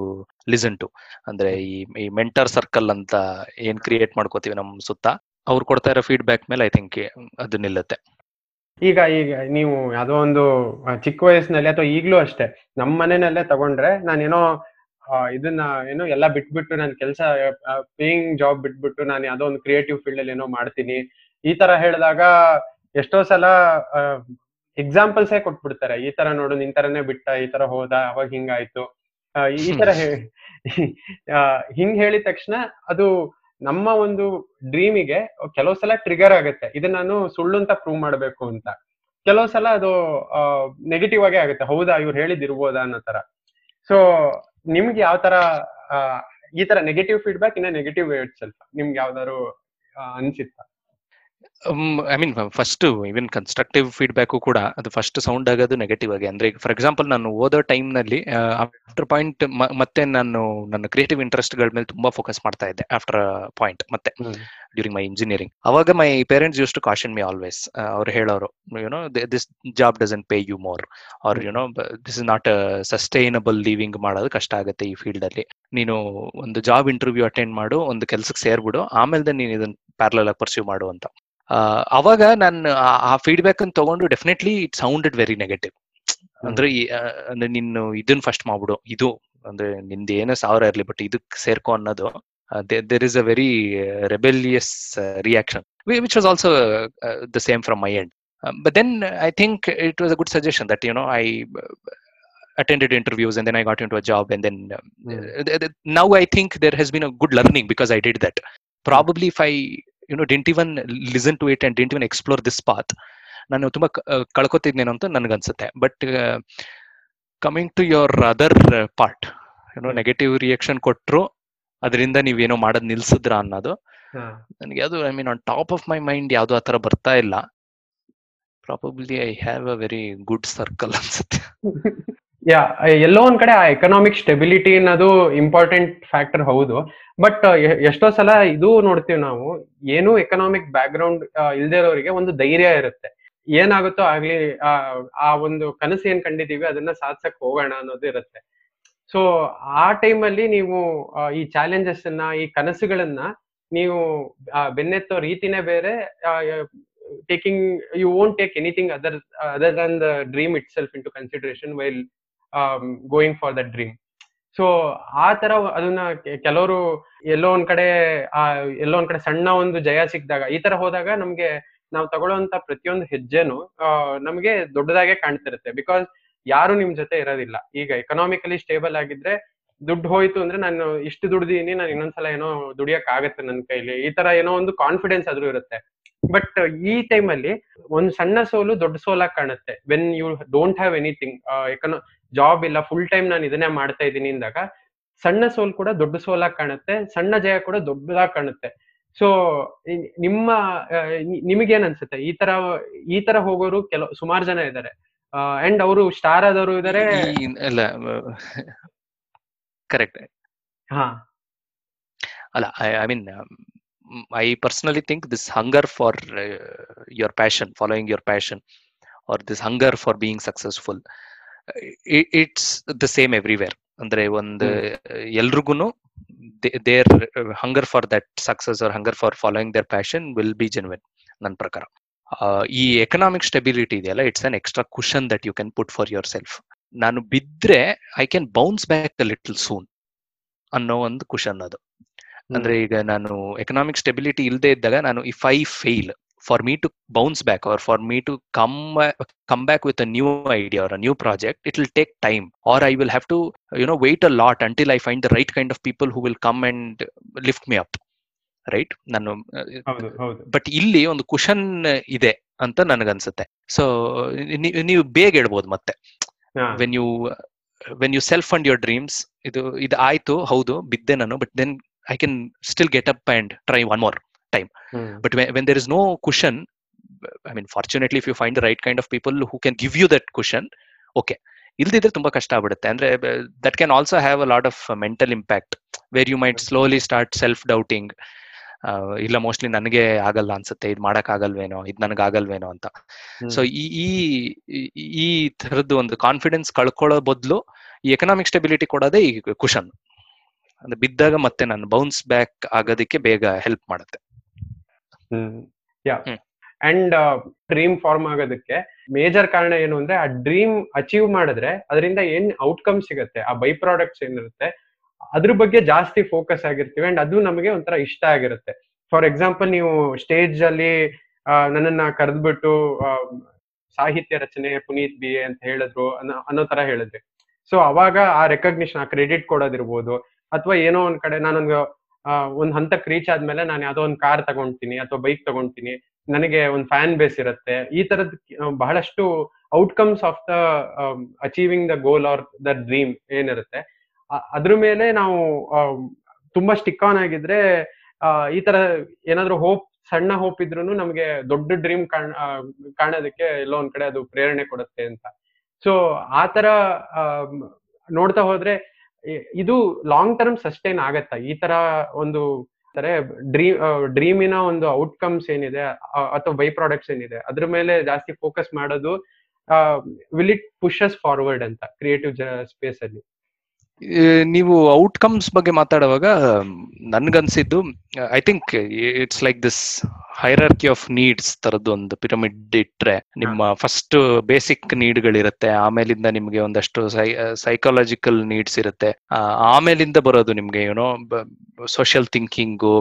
listen to ಅಂದ್ರೆ ಈ ಮೆಂಟರ್ ಸರ್ಕಲ್ ಅಂತ ಏನ್ ಕ್ರಿಯೇಟ್ ಮಾಡ್ಕೋತೀವಿ ನಮ್ ಸುತ್ತ? ಅವ್ರು ಕೊಡ್ತಾ ಇರೋ ಫೀಡ್ಬ್ಯಾಕ್ ಮೇಲೆ ಐ ಥಿಂಕ್ ಅದು ನಿಲ್ಲುತ್ತೆ. ಈಗ ಈಗ ನೀವು ಯಾವುದೋ ಒಂದು ಚಿಕ್ಕ ವಯಸ್ಸಿನಲ್ಲಿ ಅಥವಾ ಈಗಲೂ ಅಷ್ಟೇ ನಮ್ಮ ಮನೆಯಲ್ಲೇ ತಗೊಂಡ್ರೆ ನಾನೇನೋ ಇದನ್ನ ಏನೋ ಎಲ್ಲ ಬಿಟ್ಬಿಟ್ಟು ನಾನು ಕೆಲಸ ಪೇಯಿಂಗ್ ಜಾಬ್ ಬಿಟ್ಬಿಟ್ಟು ನಾನು ಯಾವುದೋ ಒಂದು ಕ್ರಿಯೇಟಿವ್ ಫೀಲ್ಡ್ ಅಲ್ಲಿ ಏನೋ ಮಾಡ್ತೀನಿ. ಈ ತರ ಹೇಳಿದಾಗ ಎಷ್ಟೋ ಸಲ ಎಕ್ಸಾಂಪಲ್ಸೇ ಕೊಟ್ಬಿಡ್ತಾರೆ. ಈ ತರ ನೋಡು ನಿನ್ ತರನೇ ಬಿಟ್ಟ ಈ ತರ ಹೋದ ಅವಾಗ ಹಿಂಗಾಯ್ತು. ಈ ತರ ಹಿಂಗ್ ಹೇಳಿದ ತಕ್ಷಣ ಅದು ನಮ್ಮ ಒಂದು ಡ್ರೀಮಿಗೆ ಕೆಲವು ಸಲ ಟ್ರಿಗರ್ ಆಗುತ್ತೆ. ಇದನ್ನ ನಾನು ಸುಳ್ಳು ಅಂತ ಪ್ರೂವ್ ಮಾಡ್ಬೇಕು ಅಂತ. ಕೆಲವು ಸಲ ಅದು ನೆಗೆಟಿವ್ ಆಗೇ ಆಗುತ್ತೆ. ಹೌದಾ, ಇವ್ರು ಹೇಳಿದಿರ್ಬೋದಾ ಅನ್ನೋ ತರ. ಸೊ ನಿಮ್ಗೆ ಯಾವ ತರ ಈ ತರ ನೆಗೆಟಿವ್ ಫೀಡ್ಬ್ಯಾಕ್ ಇನ್ನ ನೆಗೆಟಿವ್ ಸ್ವಲ್ಪ. ನಿಮ್ಗೆ ಯಾವ್ದಾದ್ರು ಅನ್ಸಿತ್ತ? I mean first even constructive feedback ಕೂಡ ಅದು ಫಸ್ಟ್ ಸೌಂಡ್ ಆಗೋದು ನೆಗೆಟಿವ್ ಆಗಿ. ಅಂದ್ರೆ ಫಾರ್ ಎಕ್ಸಾಂಪಲ್ ನಾನು ಓದೋ ಟೈಮ್ನಲ್ಲಿ ಆಫ್ಟರ್ ಪಾಯಿಂಟ್ ಮತ್ತೆ ನಾನು ನನ್ನ ಕ್ರಿಯೇಟಿವ್ ಇಂಟ್ರೆಸ್ಟ್ಗಳ ಮೇಲೆ ತುಂಬಾ ಫೋಕಸ್ ಮಾಡ್ತಾ ಇದ್ದೆ ಆಫ್ಟರ್ ಪಾಯಿಂಟ್ ಮತ್ತೆ ಡ್ಯೂರಿಂಗ್ ಮೈ ಇಂಜಿನಿಯರಿಂಗ್ ಅವಾಗ my parents use to caution me always ಅವ್ರು ಹೇಳೋರು you know this job doesn't pay you more or you know this is not sustainable living ಮಾಡೋದು ಕಷ್ಟ ಆಗುತ್ತೆ ಈ ಫೀಲ್ಡ್ ಅಲ್ಲಿ. ನೀನು ಒಂದು ಜಾಬ್ ಇಂಟರ್ವ್ಯೂ ಅಟೆಂಡ್ ಮಾಡು ಒಂದು ಕೆಲ್ಸಕ್ಕೆ ಸೇರ್ಬಿಡು ಆಮೇಲೆ ನೀನು ಇದನ್ನ ಪ್ಯಾರಲಲ್ ಆಗಿ ಪರ್ಸ್ಯೂ ಮಾಡು ಅಂತ. ಅವಾಗ ನಾನು ಆ- ಫೀಡ್ಬ್ಯಾಕ್ ಅನ್ನು ತಗೊಂಡು definitely it sounded very negative ಅಂದ್ರೆ ಅಂದ್ರೆ ನೀನು ಇದನ್ನ ಫಸ್ಟ್ ಮಾಡ್ಬಿಡು ಇದು ಅಂದ್ರೆ ನಿಂದ ಏನೋ ಸಾವಿರ ಇರ್ಲಿ ಬಟ್ ಇದಕ್ಕೆ ಸೇರ್ಕೊ ಅನ್ನೋದು there is a very rebellious reaction which was also the same from my end but then I think it was a good suggestion that you know I attended interviews and then I got into a job and then um, Mm. th- th- now I think there has been a good learning because I did that. Probably if I you know didn't even listen to it and didn't even explore this path, ನಾನು ತುಂಬಾ ಕಳ್ಕೊತಿದ್ನೇನೋ ಅಂತ ನನ್ಗನ್ಸುತ್ತೆ but coming to your other part ಏನೋ negative reaction ಕೊಟ್ಟರು ಅದರಿಂದ ನೀವೇನೋ ಮಾಡೋದ್ ನಿಲ್ಸಿದ್ರ ಅನ್ನೋದು ನನಗೆ ಅದು I mean on top of my mind ಯಾವುದು ಆ ತರ ಬರ್ತಾ ಇಲ್ಲ probably I have a very good circle ಅನ್ಸುತ್ತೆ ಯಾ ಎಲ್ಲೋ ಒಂದ್ ಕಡೆ ಆ ಎಕನಾಮಿಕ್ ಸ್ಟೆಬಿಲಿಟಿ ಅನ್ನೋದು ಇಂಪಾರ್ಟೆಂಟ್ ಫ್ಯಾಕ್ಟರ್ ಹೌದು. ಬಟ್ ಎಷ್ಟೋ ಸಲ ಇದು ನೋಡ್ತೀವಿ ನಾವು ಏನು ಎಕನಾಮಿಕ್ ಬ್ಯಾಕ್ ಗ್ರೌಂಡ್ ಇಲ್ದೇ ಇರೋರಿಗೆ ಒಂದು ಧೈರ್ಯ ಇರುತ್ತೆ. ಏನಾಗುತ್ತೋ ಆಗ್ಲಿ ಆ, ಒಂದು ಕನಸು ಏನ್ ಕಂಡಿದೀವಿ ಅದನ್ನ ಸಾಧಿಸಕ್ ಹೋಗೋಣ ಅನ್ನೋದು ಇರುತ್ತೆ. ಸೊ ಆ ಟೈಮ್ ಅಲ್ಲಿ ನೀವು ಈ ಚಾಲೆಂಜಸ್ ಅನ್ನ ಈ ಕನಸುಗಳನ್ನ ನೀವು ಬೆನ್ನೆತ್ತೋ ರೀತಿನೇ ಬೇರೆ taking you won't take anything other other than the dream itself in consideration while going for that dream so ಆ ತರ ಅದನ್ನ ಕೆಲವರು ಎಲ್ಲೋ ಒಂದ್ ಕಡೆ, ಆ, ಎಲ್ಲೋ ಒಂದ್ ಕಡೆ ಸಣ್ಣ ಒಂದು ಜಯ ಸಿಕ್ಕಿದಾಗ, ಈ ತರ ಹೋದಾಗ ನಮ್ಗೆ ನಾವು ತಗೊಳ್ಳೋಂತ ಪ್ರತಿಯೊಂದು ಹೆಜ್ಜೆನು ನಮ್ಗೆ ದೊಡ್ಡದಾಗೆ ಕಾಣ್ತಿರುತ್ತೆ. ಬಿಕಾಸ್ ಯಾರು ನಿಮ್ ಜೊತೆ ಇರೋದಿಲ್ಲ. ಈಗ ಎಕನಾಮಿಕಲಿ ಸ್ಟೇಬಲ್ ಆಗಿದ್ರೆ ದುಡ್ಡು ಹೋಯ್ತು ಅಂದ್ರೆ ನಾನು ಇಷ್ಟು ದುಡ್ದಿನಿ ನಾನು ಇನ್ನೊಂದ್ಸಲ ಏನೋ ದುಡಿಯಕ್ ಆಗತ್ತೆ ನನ್ನ ಕೈಲಿ. ಈ ತರ ಏನೋ ಒಂದು ಕಾನ್ಫಿಡೆನ್ಸ್ ಆದ್ರೂ ಇರುತ್ತೆ. ಬಟ್ ಈ ಟೈಮಲ್ಲಿ ಒಂದು ಸಣ್ಣ ಸೋಲು ದೊಡ್ಡ ಸೋಲಾಗಿ ಕಾಣುತ್ತೆ. When you don't have anything ಯಾಕಂದ್ರೆ ಜಾಬ್ ಇಲ್ಲ ಫುಲ್ ಟೈಮ್ ನಾನು ಇದನ್ನೇ ಮಾಡ್ತಾ ಇದ್ದೀನಿ ಅಂದಾಗ ಸಣ್ಣ ಸೋಲ್ ಕೂಡ ದೊಡ್ಡ ಸೋಲಾಗಿ ಕಾಣುತ್ತೆ ಸಣ್ಣ ಜಯ ಕೂಡ ದೊಡ್ಡದಾಗಿ ಕಾಣುತ್ತೆ. ಸೊ ನಿಮ್ಮ ನಿಮಗೇನ್ ಅನ್ಸುತ್ತೆ? ಈ ತರ ಈ ತರ ಹೋಗೋರು ಕೆಲವು ಸುಮಾರು ಜನ ಇದ್ದಾರೆ ಅಂಡ್ ಅವರು ಸ್ಟಾರ್ ಆದವರು ಇದಾರೆ. ಇಲ್ಲ ಕರೆಕ್ಟ್ ಹಾ. ಅಲ್ಲ I mean I this think this hunger for passion, passion following passion, passion or this hunger for successful, successful it's the same everywhere. ಅಂದ್ರೆ ಒಂದು ಎಲ್ರಿಗೂ there hunger for that success or hunger for following their passion will be genuine ನನ್ನ ಪ್ರಕಾರ. ಈ economic stability ಇದೆಯಲ್ಲ it's an extra cushion that you can put for yourself ನಾನು ಬಿದ್ರೆ I can bounce back little soon ಅನ್ನೋ ಒಂದು cushion ಅದು. ಅಂದ್ರೆ ಈಗ ನಾನು ಎಕನಾಮಿಕ್ ಸ್ಟೆಬಿಲಿಟಿ ಇಲ್ಲದೆ ಇದ್ದಾಗ ನಾನು if I fail for me to bounce back or for me to come come back with a new idea or a new project it will take time or I will have to you know wait a lot until I find the right kind of people who will come and lift me up right ನಾನು but ಇಲ್ಲಿ ಒಂದು cushion ಇದೆ ಅಂತ ನನಗನ್ಸುತ್ತೆ. So ನೀವು ಬೇಗ ಹೇಳ್ಬೋದು ಮತ್ತೆ. When you when you self and your dreams ಇದು ಇದು ಆಯ್ತು ಹೌದು ಬಿದ್ದೆ ನಾನು but then I still still up up and try one time. Mm. but when, when there is no cushion i mean fortunately if you find the right kind of people who can give you that cushion okay. ಇಲ್ದಿದ್ರೆ ತುಂಬಾ ಕಷ್ಟ ಆಗ್ಬಿಡುತ್ತೆ. ಅಂದ್ರೆ that can also have a lot of mental impact where you might slowly start self doubting ಇಲ್ಲ mostly ನನಗೆ ಆಗಲ್ಲ ಅನ್ಸುತ್ತೆ. ಇದು ಮಾಡಕ್ ಆಗಲ್ವೇನೋ ಇದು ನನಗೆ ಆಗಲ್ವೇನೋ ಅಂತ. ಸೊ ಈ ಈ- ಈ ಒಂದು ಕಾನ್ಫಿಡೆನ್ಸ್ ಕಳ್ಕೊಳ್ಳೋ ಬದಲು ಈ ಎಕನಾಮಿಕ್ ಸ್ಟೆಬಿಲಿಟಿ ಕೊಡೋದೇ ಈ ಕುಶನ್ ಅಂದ್ರೆ ಬಿದ್ದಾಗ ಮತ್ತೆ ನಾನು ಬೌನ್ಸ್ ಬ್ಯಾಕ್ ಆಗೋದಕ್ಕೆ ಬೇಗ ಹೆಲ್ಪ್ ಮಾಡುತ್ತೆ. Hmm yeah and dream form ಆಗೋದಕ್ಕೆ ಮೇಜರ್ ಕಾರಣ ಏನು ಅಂದ್ರೆ ಆ ಡ್ರೀಮ್ ಅಚೀವ್ ಮಾಡಿದ್ರೆ ಅದರಿಂದ ಏನ್ ಔಟ್ಕಮ್ ಸಿಗುತ್ತೆ ಆ ಬೈ ಪ್ರಾಡಕ್ಟ್ಸ್ ಏನಿರುತ್ತೆ ಅದ್ರ ಬಗ್ಗೆ ಜಾಸ್ತಿ ಫೋಕಸ್ ಆಗಿರ್ತೀವಿ ಅಂಡ್ ಅದು ನಮಗೆ ಒಂಥರ ಇಷ್ಟ ಆಗಿರುತ್ತೆ. ಫಾರ್ ಎಕ್ಸಾಂಪಲ್ ನೀವು ಸ್ಟೇಜ್ ಅಲ್ಲಿ ನನ್ನನ್ನ ಕರೆದ್ಬಿಟ್ಟು ಸಾಹಿತ್ಯ ರಚನೆ ಪುನೀತ್ ಬಿ ಎ ಅಂತ ಹೇಳಿದ್ರು ಅನ್ನೋ ಅನ್ನೋ ತರ ಹೇಳಿದ್ವಿ ಸೊ ಅವಾಗ ಆ ರೆಕಗ್ನಿಷನ್ ಆ ಕ್ರೆಡಿಟ್ ಕೊಡೋದಿರ್ಬೋದು ಅಥವಾ ಏನೋ ಒಂದ್ ಕಡೆ ನಾನೊಂದು ಒಂದ್ ಹಂತಕ್ಕೆ ರೀಚ್ ಆದ್ಮೇಲೆ ನಾನು ಯಾವ್ದೋ ಒಂದ್ ಕಾರ್ ತಗೊಂತೀನಿ ಅಥವಾ ಬೈಕ್ ತಗೊಂತೀನಿ. ನನಗೆ ಒಂದು ಫ್ಯಾನ್ ಬೇಸ್ ಇರುತ್ತೆ. ಈ ತರದ್ ಬಹಳಷ್ಟು outcomes of the achieving the goal or the dream ಏನಿರುತ್ತೆ. ಅದ್ರ ಮೇಲೆ ನಾವು ತುಂಬಾ ಸ್ಟಿಕ್ ಆನ್ ಆಗಿದ್ರೆ ಈ ತರ ಏನಾದ್ರು ಹೋಪ್ ಸಣ್ಣ ಹೋಪ್ ಇದ್ರು ನಮಗೆ ದೊಡ್ಡ ಡ್ರೀಮ್ ಕಾಣ್ ಕಾಣೋದಕ್ಕೆ ಎಲ್ಲೋ ಒಂದ್ ಕಡೆ ಅದು ಪ್ರೇರಣೆ ಕೊಡುತ್ತೆ ಅಂತ. ಸೊ ಆ ತರ ನೋಡ್ತಾ ಹೋದ್ರೆ ಇದು ಲಾಂಗ್ ಟರ್ಮ್ ಸಸ್ಟೈನ್ ಆಗತ್ತಾ? ಈ ತರ ಒಂದು ಡ್ರೀಮ್ ಡ್ರೀಮಿನ ಒಂದು ಔಟ್ಕಮ್ಸ್ ಏನಿದೆ ಅಥವಾ ಬೈ ಪ್ರಾಡಕ್ಟ್ಸ್ ಏನಿದೆ, ಅದ್ರ ಮೇಲೆ ಜಾಸ್ತಿ ಫೋಕಸ್ ಮಾಡೋದು ವಿಲ್ ಇಟ್ ಪುಷಸ್ ಫಾರ್ವರ್ಡ್ ಅಂತ ಕ್ರಿಯೇಟಿವ್ ಸ್ಪೇಸ್ ಅಲ್ಲಿ? ನೀವು ಔಟ್ಕಮ್ಸ್ ಬಗ್ಗೆ ಮಾತಾಡುವಾಗ ನನ್ಗನ್ಸಿದ್ದು I think it's like this hierarchy of needs ತರದ್ದು ಒಂದು ಪಿರಮಿಡ್ ಇಟ್ರೆ ನಿಮ್ಮ ಫಸ್ಟ್ ಬೇಸಿಕ್ ನೀಡ್ಗಳಿರುತ್ತೆ ಆಮೇಲಿಂದ ನಿಮ್ಗೆ ಒಂದಷ್ಟು ಸೈಕಾಲಜಿಕಲ್ ನೀಡ್ಸ್ ಇರುತ್ತೆ ಆಮೇಲಿಂದ ಬರೋದು ನಿಮ್ಗೆ ಏನೋ ಸೋಷಿಯಲ್ ಥಿಂಕಿಂಗು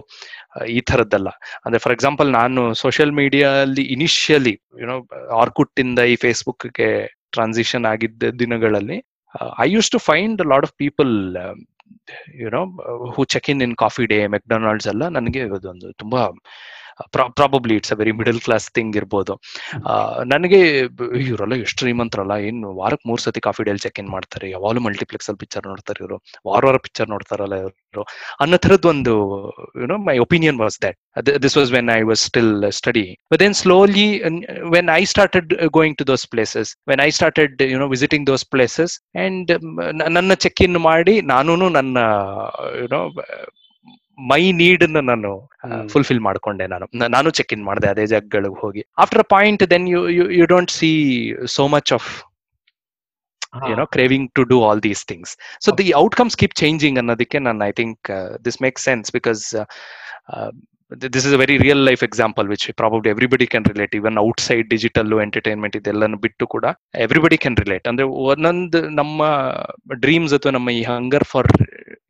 ಈ ತರದ್ದಲ್ಲ ಅಂದ್ರೆ ಫಾರ್ ಎಕ್ಸಾಂಪಲ್ ನಾನು ಸೋಷಿಯಲ್ ಮೀಡಿಯಲ್ಲಿ ಇನಿಷಿಯಲಿ ಯುನೋ ಆರ್ಕುಟ್ ಇಂದ ಈ ಫೇಸ್ಬುಕ್ಗೆ ಟ್ರಾನ್ಸಿಷನ್ ಆಗಿದ್ದ ದಿನಗಳಲ್ಲಿ I use to find lot of people you know who check in in Coffee Day McDonald's ಎಲ್ಲ ನನಗೆ ಅದೊಂದು ತುಂಬಾ probably it's a very middle class thing ಇರ್ಬೋದು. ನನಗೆ ಇವರೆಲ್ಲ ಎಷ್ಟು ಶ್ರೀಮಂತರಲ್ಲ, ಏನು ವಾರಕ್ಕೆ ಮೂರ್ ಸತಿ ಕಾಫಿ ಡೇಲ್ ಚೆಕ್ ಇನ್ ಮಾಡ್ತಾರೆ, ಯಾವಾಗಲೂ ಮಲ್ಟಿಪ್ಲೆಕ್ಸ್ ಅಲ್ಲಿ ಪಿಕ್ಚರ್ ನೋಡ್ತಾರೆ ಇವರು, ವಾರ ವಾರ ಪಿಕ್ಚರ್ ನೋಡ್ತಾರಲ್ಲ ಇವರು. ಅನ್ನೋ ಥರದ್ದು ಒಂದು you know my opinion was that this was when I was still study but then slowly when I started going to those places when I started you know visiting those places and ನನ್ನ check in ಮಾಡಿ ನಾನು ನನ್ನ you know my need ನಾನು. Fulfil ಮಾಡ್ಕೊಂಡೆ ನಾನು. ನಾನು check in ಮಾಡಿದೆ ಅದೇ ಜಾಗಗಳಿಗೆ ಹೋಗಿ. After point then you you don't see so much of you know craving to do all these things so the outcomes keep changing ಅನ್ನೋದಕ್ಕೆ ನಾನು I think this make sense because this is a very real life example which probably everybody can relate even outside digital entertainment ಇದೆಲ್ಲನೂ ಬಿಟ್ಟು ಕೂಡ everybody can relate ಅಂದ್ರೆ ಒಂದೊಂದು ನಮ್ಮ dreams ಅಥವಾ ನಮ್ಮ ಈ hunger for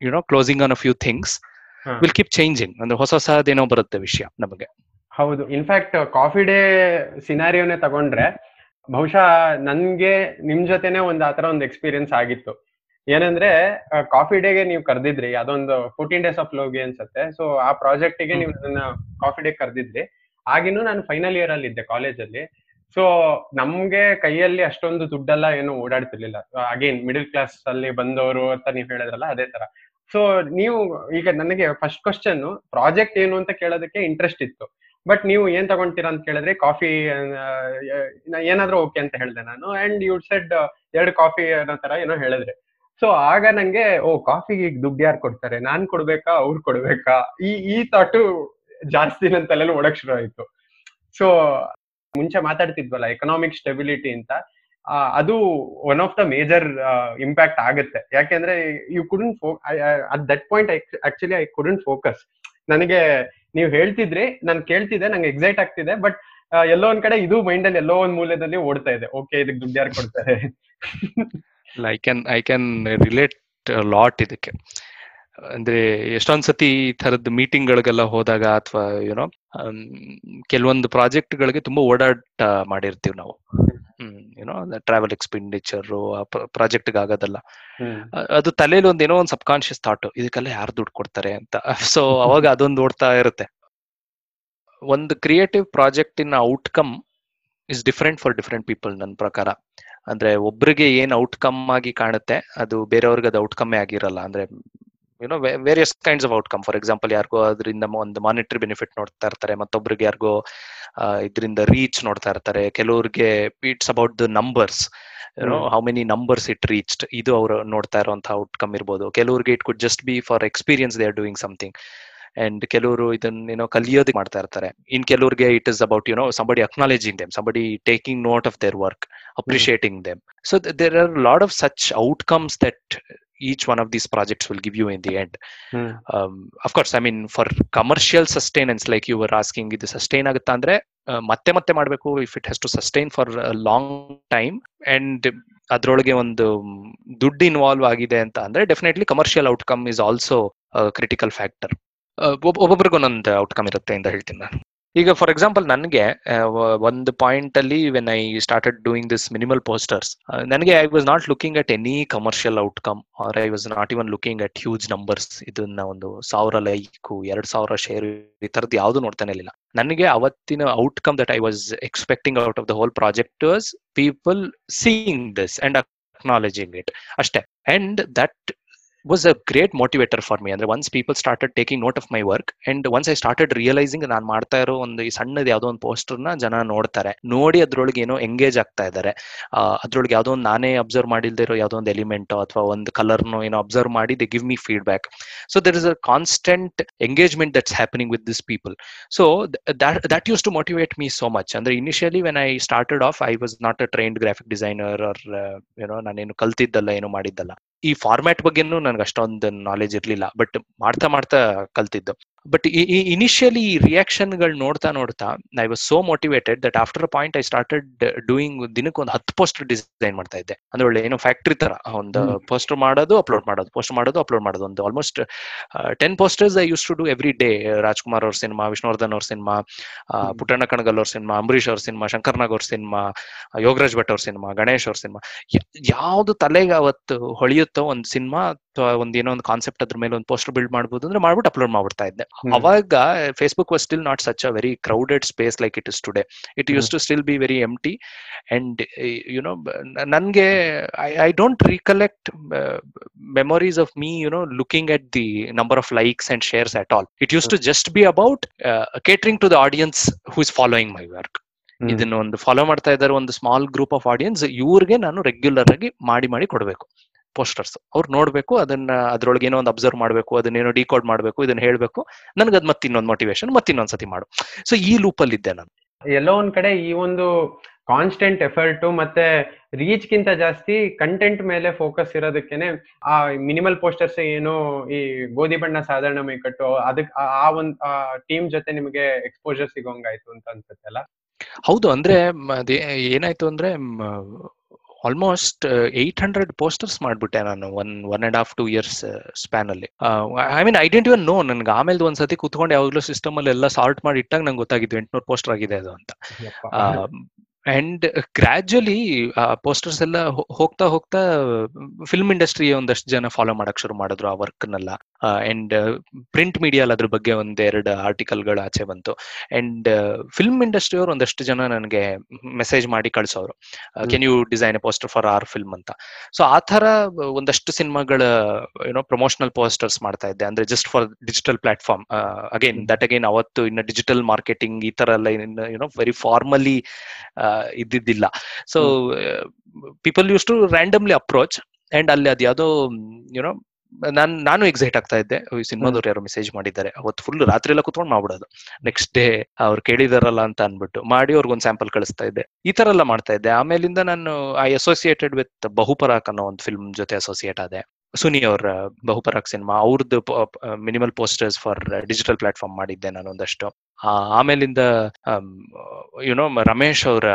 you know closing on a few things. Will keep changing ಅಂದ್ರೆ ಹೊಸ ಹೊಸದೇನೋ ಬರುತ್ತೆ ವಿಷಯ ನಮಗೆ. ಹೌದು. ಇನ್ಫ್ಯಾಕ್ಟ್ ಕಾಫಿ ಡೇ ಸಿನಾರಿಯೋನೇ ತಗೊಂಡ್ರೆ ಬಹುಶಃ ನನ್ಗೆ ನಿಮ್ ಜೊತೆನೆ ಒಂದ್ ಆತರ ಒಂದು ಎಕ್ಸ್ಪೀರಿಯನ್ಸ್ ಆಗಿತ್ತು. ಏನಂದ್ರೆ ಕಾಫಿ ಡೇಗೆ ನೀವು ಕರೆದಿದ್ರಿ. ಅದೊಂದು ಫೋರ್ಟೀನ್ ಡೇಸ್ ಆಫ್ ಲೋಗಿ ಅನ್ಸುತ್ತೆ. ಸೊ ಆ ಪ್ರಾಜೆಕ್ಟ್ಗೆ ನೀವು ನನ್ನ ಕಾಫಿ ಡೇ ಕರೆದಿದ್ರಿ. ಆಗಿನೂ ನಾನು ಫೈನಲ್ ಇಯರ್ ಅಲ್ಲಿ ಇದ್ದೆ ಕಾಲೇಜಲ್ಲಿ ಸೊ ನಮ್ಗೆ ಕೈಯಲ್ಲಿ ಅಷ್ಟೊಂದು ದುಡ್ಡೆಲ್ಲ ಏನು ಓಡಾಡ್ತಿರ್ಲಿಲ್ಲ. ಅಗೇನ್ ಮಿಡಿಲ್ ಕ್ಲಾಸ್ ಅಲ್ಲಿ ಬಂದವರು ಅಂತ ನೀವು ಹೇಳಿದ್ರಲ್ಲ ಅದೇ ತರ. ಸೊ ನೀವು ಈಗ ನನಗೆ ಫಸ್ಟ್ ಕ್ವಶನ್ ಪ್ರಾಜೆಕ್ಟ್ ಏನು ಅಂತ ಕೇಳೋದಕ್ಕೆ ಇಂಟ್ರೆಸ್ಟ್ ಇತ್ತು. ಬಟ್ ನೀವು ಏನ್ ತಗೊಂತೀರಾ ಅಂತ ಕೇಳಿದ್ರೆ ಕಾಫಿ ಏನಾದ್ರೂ ಓಕೆ ಅಂತ ಹೇಳಿದೆ ನಾನು. ಅಂಡ್ ಯು ಸೆಡ್ ಎರಡು ಕಾಫಿ ಅನ್ನೋ ತರ ಏನೋ ಹೇಳಿದ್ರೆ. ಸೊ ಆಗ ನಂಗೆ, ಓ ಕಾಫಿಗೆ ದುಡ್ಡು ಯಾರು ಕೊಡ್ತಾರೆ? ನಾನ್ ಕೊಡ್ಬೇಕಾ? ಅವ್ರು ಕೊಡ್ಬೇಕಾ? ಈ ಈ ಥಾಟು ಜಾಸ್ತಿ ನನ್ನ ತಲೆಯಲ್ಲಿ ಓಡಕ್ ಶುರು ಆಯ್ತು. ಸೊ ಮುಂಚೆ ಮಾತಾಡ್ತಿದ್ವಲ್ಲ ಎಕನಾಮಿಕ್ ಸ್ಟೆಬಿಲಿಟಿ ಅಂತ. ಅದು one of the major impact ಆಗುತ್ತೆ. ಯಾಕೆಂದ್ರೆ you couldn't at that point actually I couldn't focus ನನಗೆ ನೀವು ಹೇಳ್ತಿದ್ರಿ, ನಾನು ಕೇಳ್ತಿದ್ದೆ, ನಂಗೆ ಎಕ್ಸೈಟ್ ಆಗ್ತಿದೆ ಬಟ್ ಎಲ್ಲೋ ಒಂದ್ ಕಡೆ ಇದು ಮೈಂಡ್ ಅಲ್ಲಿ ಎಲ್ಲೋ ಒಂದ್ ಮೂಲೆದಲ್ಲಿ ಓಡ್ತಾ ಇದೆ. ಓಕೆ ಇದಕ್ಕೆ ದುಡ್ಡು ಯಾರು ಕೊಡ್ತಾರೆ? I can I can relate lot ಇದಕ್ಕೆ. ಅಂದ್ರೆ ಎಷ್ಟೊಂದ್ ಸತಿ ಈ ತರದ ಮೀಟಿಂಗ್ ಗಳಿಗೆಲ್ಲ ಹೋದಾಗ ಅಥವಾ ಯುನೋ ಕೆಲವೊಂದು ಪ್ರಾಜೆಕ್ಟ್ ಗಳಿಗೆ ತುಂಬಾ ಓಡಾಟ ಮಾಡಿರ್ತೀವಿ ನಾವು. ಹ್ಮ್ you know travel expenditure project ಆಗೋದಲ್ಲ ಅದು ತಲೆಯಲ್ಲಿ ಒಂದ್ ಏನೋ ಒಂದು ಸಬ್ ಕಾನ್ಶಿಯಸ್ ಥಾಟ್ ಇದಕ್ಕೆಲ್ಲ ಯಾರು ದುಡ್ಡು ಕೊಡ್ತಾರೆ ಅಂತ. ಸೊ ಅವಾಗ ಅದೊಂದು ಓಡ್ತಾ ಇರುತ್ತೆ. ಒಂದು creative project in outcome is different for different people ನನ್ನ ಪ್ರಕಾರ. ಅಂದ್ರೆ ಒಬ್ರಿಗೆ ಏನ್ ಔಟ್ಕಮ್ ಆಗಿ ಕಾಣುತ್ತೆ ಅದು ಬೇರೆಯವ್ರಿಗೆ ಅದು ಔಟ್ಕಮ್ ಆಗಿರಲ್ಲ. ಅಂದ್ರೆ you know various kinds of outcome for example ಯಾರಿಗೋ ಅದರಿಂದ ಒಂದು ಮಾನಿಟರಿ ಬೆನಿಫಿಟ್ ನೋಡ್ತಾ ಇರ್ತಾರೆ ಮತ್ತೊಬ್ರಿಗೆ ಯಾರಿಗೋ ಇದರಿಂದ ರೀಚ್ ನೋಡ್ತಾ ಇರ್ತಾರೆ. ಕೆಲವ್ರಿಗೆ it's about the numbers. How many numbers it reached ಇದು ಅವರು ನೋಡ್ತಾ ಇರುವಂತಹ ಔಟ್ಕಮ್ ಇರ್ಬೋದು. ಕೆಲವ್ರಿಗೆ it could just be for experience they are doing something and ಕೆಲವರು ಇದನ್ನ ಏನೋ ಕಲಿಯೋದಕ್ಕೆ ಮಾಡ್ತಾ ಇರ್ತಾರೆ. ಇನ್ ಕೆಲವರಿಗೆ it is about you know somebody acknowledging them somebody taking note of their work appreciating them so there are lot of such outcomes that each one of these projects will give you in the end um, of course i mean for commercial sustenance like you were asking ಇದು sustain ಆಗುತ್ತಾ ಅಂದ್ರೆ ಮತ್ತೆ ಮತ್ತೆ ಮಾಡಬೇಕು if it has to sustain for long time and ಅದರೊಳಗೆ ಒಂದು ದುಡ್ಡು involve ಆಗಿದೆ ಅಂತ ಅಂದ್ರೆ definitely commercial outcome is also critical factor ಒಬ್ಬೊಬ್ರಿಗೆ ಒಂದೊಂದು ಔಟ್ಕಮ್ ಇರುತ್ತೆ ಅಂತ ಹೇಳ್ತೀನಿ ನಾನು. ಈಗ ಫಾರ್ ಎಕ್ಸಾಂಪಲ್ ನನಗೆ ಒಂದು ಪಾಯಿಂಟ್ ಅಲ್ಲಿ when I started doing this minimal posters ನನಗೆ I was not looking at any commercial outcome or I was not even looking at huge numbers ಇದನ್ನ ಒಂದು ಸಾವಿರ ಲೈಕು ಎರಡ್ ಸಾವಿರ ಶೇರ್ ಈ ತರದ್ ಯಾವ್ದು ನೋಡ್ತಾನೆ ಇರಲಿಲ್ಲ. ನನಗೆ ಅವತ್ತಿನ outcome that I was expecting out of the whole project people seeing this and acknowledging it ಅಷ್ಟೇ. And that was a great motivator for me. ಅಂದ್ರೆ once people started taking note of my work and once I started realizing ನಾನು ಮಾಡ್ತಾ ಇರೋ ಒಂದು ಈ ಸಣ್ಣದ ಯಾವುದೋ ಒಂದು ಪೋಸ್ಟರ್ನ ಜನ ನೋಡ್ತಾರೆ. ನೋಡಿ ಅದ್ರೊಳಗೆ ಏನೋ ಎಂಗೇಜ್ ಆಗ್ತಾ ಇದ್ದಾರೆ ಅದ್ರೊಳಗೆ ಯಾವುದೋ ಒಂದು ನಾನೇ ಅಬ್ಸರ್ವ್ ಮಾಡಿಲ್ದೇ ಇರೋ ಯಾವುದೋ ಒಂದು ಎಲಿಮೆಂಟ್ ಅಥವಾ ಒಂದು ಕಲರ್ನೋ ಏನೋ ಅಬ್ಸರ್ವ್ ಮಾಡಿ they give me feedback so there is a constant engagement that's happening with this people so that used to motivate me so much ಅಂದ್ರೆ initially when I started off I was not a trained graphic designer or ಏನೋ ನಾನೇನು ಕಲ್ತಿದ್ದಲ್ಲ, ಏನೋ ಮಾಡಿದ್ದಲ್ಲ. ಈ format ಬಗ್ಗೆನೂ ನನಗೆ ಅಷ್ಟೊಂದು knowledge ಇರ್ಲಿಲ್ಲ ಬಟ್ ಮಾಡ್ತಾ ಮಾಡ್ತಾ ಕಲ್ತಿದ್ದು. ಬಟ್ ಈ ಇನಿಷಿಯಲಿ ರಿಯಾಕ್ಷನ್ಗಳು ನೋಡ್ತಾ ನೋಡ್ತಾ I was so motivated that after a point I started doing ದಿನಕ್ಕೆ ಒಂದು ಹತ್ತು ಪೋಸ್ಟರ್ ಡಿಸೈನ್ ಮಾಡ್ತಾ ಇದ್ದೆ. ಅಂದ್ರೆ ಒಳ್ಳೆ ಏನೋ ಫ್ಯಾಕ್ಟ್ರಿ ತರ ಒಂದು. ಪೋಸ್ಟರ್ ಮಾಡೋದು ಅಪ್ಲೋಡ್ ಮಾಡೋದು ಪೋಸ್ಟ್ ಮಾಡೋದು ಅಪ್ಲೋಡ್ ಮಾಡೋದು. ಒಂದು almost ten posters I used to do every day Rajkumar ಅವ್ರ ಸಿನಿಮಾ ವಿಷ್ಣುವರ್ಧನ್ ಅವ್ರ ಸಿನಿಮಾ. ಪುಟ್ಟಣ್ಣ ಕಣಗಲ್ ಅವ್ರ ಸಿನಿಮಾ ಅಂಬರೀಶ್ ಅವ್ರ ಸಿನಿಮಾ ಶಂಕರ್ನಾಗ್ ಅವ್ರ ಸಿನಿಮಾ ಯೋಗರಾಜ್ ಭಟ್ ಅವ್ರ ಸಿನಿಮಾ ಗಣೇಶ್ ಅವ್ರ ಸಿನಿಮಾ ಯಾವ್ದು ತಲೆಗೆ ಅವತ್ತು ಹೊಳೆಯುತ್ತೋ ಒಂದು ಸಿನಿಮಾ ಅಥವಾ ಒಂದ್ ಏನೋ ಒಂದು ಕಾನ್ಸೆಪ್ಟ್ ಅದ್ರ ಮೇಲೆ ಒಂದು ಪೋಸ್ಟರ್ ಬಿಲ್ಡ್ ಮಾಡ್ಬೋದು ಅಂದ್ರೆ ಮಾಡ್ಬಿಟ್ಟು ಅಪ್ಲೋಡ್ ಮಾಡ್ಬಿಡ್ತಾ ಇದ್ದೆ. ಹ್ಮ್. ಅವಾಗ Facebook was still not such a very crowded space like it is today it used to still be very empty and you know ನನ್ಗೆ I don't recollect memories of me you know looking at the number of likes and shares at all it used to just be about catering to the audience who is following my work hmm. ಇದನ್ನ ಒಂದು follow ಮಾಡ್ತಾ ಇದ್ದಾರೆ ಒಂದು small group of audience ಇವ್ರಿಗೆ ನಾನು regular ಆಗಿ ಮಾಡಿ ಮಾಡಿ ಕೊಡಬೇಕು. ಪೋಸ್ಟರ್ಸ್ ಅವ್ರು ನೋಡ್ಬೇಕು ಅದನ್ನ ಅದ್ರೊಳಗೆ ಏನೋ ಒಂದು ಅಬ್ಸರ್ವ್ ಮಾಡಬೇಕು ಅದನ್ನೇನೋ ಡಿಕೋಡ್ ಮಾಡಬೇಕು ಇದನ್ನ ಹೇಳ್ಬೇಕು. ನನ್ಗೆ ಅದ್ ಮತ್ತೆ ಇನ್ನೊಂದು ಮೋಟಿವೇಶನ್ ಮತ್ತೆ ಇನ್ನೊಂದ್ಸತಿ ಮಾಡು. ಸೊ ಈ ಲೂಪ್ ಅಲ್ಲಿ ಇದ್ದೆ ನಾನು. ಎಲ್ಲೋ ಒಂದ್ ಕಡೆ ಈ ಒಂದು ಕಾನ್ಸ್ಟೆಂಟ್ ಎಫರ್ಟ್ ಮತ್ತೆ ರೀಚ್ ಗಿಂತ ಜಾಸ್ತಿ ಕಂಟೆಂಟ್ ಮೇಲೆ ಫೋಕಸ್ ಇರೋದಕ್ಕೇನೆ ಆ ಮಿನಿಮಲ್ ಪೋಸ್ಟರ್ಸ್ ಏನು ಈ ಗೋಧಿ ಬಣ್ಣ ಸಾಧಾರಣ ಮೈಕಟ್ಟು ಅದಕ್ ಆ- ಆ ಒಂದ್ ಟೀಮ್ ಜೊತೆ ನಿಮಗೆ ಎಕ್ಸ್ಪೋಜರ್ ಸಿಗೋಂಗಾಯ್ತು ಅಂತ ಅನ್ಸುತ್ತೆ ಅಲ್ಲ? ಹೌದು ಅಂದ್ರೆ ಏನಾಯ್ತು ಅಂದ್ರೆ ಆಲ್ಮೋಸ್ಟ್ ಏಟ್ ಹಂಡ್ರೆಡ್ ಪೋಸ್ಟರ್ಸ್ ಮಾಡ್ಬಿಟ್ಟೆ ನಾನು one one and half two years span ಅಲ್ಲಿ. I mean I didn't even know ನನ್ಗೆ ಆಮೇಲೆ ಒಂದ್ಸತಿ ಕುತ್ಕೊಂಡು ಯಾವಾಗಲೂ ಸಿಸ್ಟಮ್ ಅಲ್ಲಿ ಎಲ್ಲ ಸಾರ್ಟ್ ಮಾಡಿ ಇಟ್ಟಾಗ ನಂಗೆ ಗೊತ್ತಾಗಿದ್ದು ಎಂಟ್ನೂರು ಪೋಸ್ಟರ್ ಆಗಿದೆ ಅದು ಅಂತ. ಅಂಡ್ ಗ್ರಾಜುಲಿ ಪೋಸ್ಟರ್ಸ್ ಎಲ್ಲ ಹೋಗ್ತಾ ಹೋಗ್ತಾ ಫಿಲ್ಮ್ ಇಂಡಸ್ಟ್ರಿ ಒಂದಷ್ಟು ಜನ ಫಾಲೋ ಮಾಡಕ್ ಶುರು ಮಾಡಿದ್ರು ಆ ವರ್ಕ್ನೆಲ್ಲ ಅಂಡ್ ಪ್ರಿಂಟ್ ಮೀಡಿಯಾಲ್ ಅದ್ರ ಬಗ್ಗೆ ಒಂದೆರಡು ಆರ್ಟಿಕಲ್ಗಳು ಆಚೆ ಬಂತು. ಅಂಡ್ ಫಿಲ್ಮ್ ಇಂಡಸ್ಟ್ರಿ ಅವರು ಒಂದಷ್ಟು ಜನ ನನಗೆ ಮೆಸೇಜ್ ಮಾಡಿ ಕಳ್ಸೋರು. Can you design a poster for our film ಅಂತ. ಸೊ ಆ ತರ ಒಂದಷ್ಟು ಸಿನಿಮಾಗಳ ಏನೋ ಪ್ರಮೋಷನಲ್ ಪೋಸ್ಟರ್ಸ್ ಮಾಡ್ತಾ ಇದ್ದೆ. ಅಂದ್ರೆ just for digital platform again that again ಅವತ್ತು ಇನ್ನು ಡಿಜಿಟಲ್ ಮಾರ್ಕೆಟಿಂಗ್ ಈ ತರ ಎಲ್ಲ ಯುನೋ ವೆರಿ ಫಾರ್ಮಲಿ ಇದ್ದಿದ್ದಿಲ್ಲ. So people used to randomly approach and ಅಲ್ಲಿ ಅದು ಯಾವ್ದೋ ಯುನೋ ನಾನ್ ನಾನು ಎಕ್ಸೈಟ್ ಆಗ್ತಾ ಇದ್ದೆ. ಈ ಸಿನಿಮಾದವ್ರು ಯಾರೋ ಮೆಸೇಜ್ ಮಾಡಿದ್ದಾರೆ. ಅವತ್ತು ಫುಲ್ ರಾತ್ರಿ ಎಲ್ಲ ಕುತ್ಕೊಂಡು ಮಾಡ್ಬಿಡೋದು. ನೆಕ್ಸ್ಟ್ ಡೇ ಅವ್ರು ಕೇಳಿದಾರಲ್ಲ ಅಂತ ಅನ್ಬಿಟ್ಟು ಮಾಡಿ ಅವ್ರಿಗೊಂದು ಸ್ಯಾಂಪಲ್ ಕಳಿಸ್ತಾ ಇದ್ದೆ. ಈ ತರ ಎಲ್ಲ ಮಾಡ್ತಾ ಇದ್ದೆ. ಆಮೇಲಿಂದ ನಾನು ಐ ಅಸೋಸಿಯೇಟೆಡ್ ವಿತ್ ಬಹುಪರಾಕ್ ಅನ್ನೋ ಒಂದು ಫಿಲ್ಮ್ ಜೊತೆ ಅಸೋಸಿಯೇಟ್ ಆದೆ. ಸುನಿ ಅವ್ರ ಬಹುಪರಾಕ್ ಸಿನಿಮಾ. ಅವ್ರದ್ದು minimal posters for digital platform ಮಾಡಿದ್ದೆ ನಾನು ಒಂದಷ್ಟು. ಆಮೇಲಿಂದ ಯುನೋ ರಮೇಶ್ ಅವರ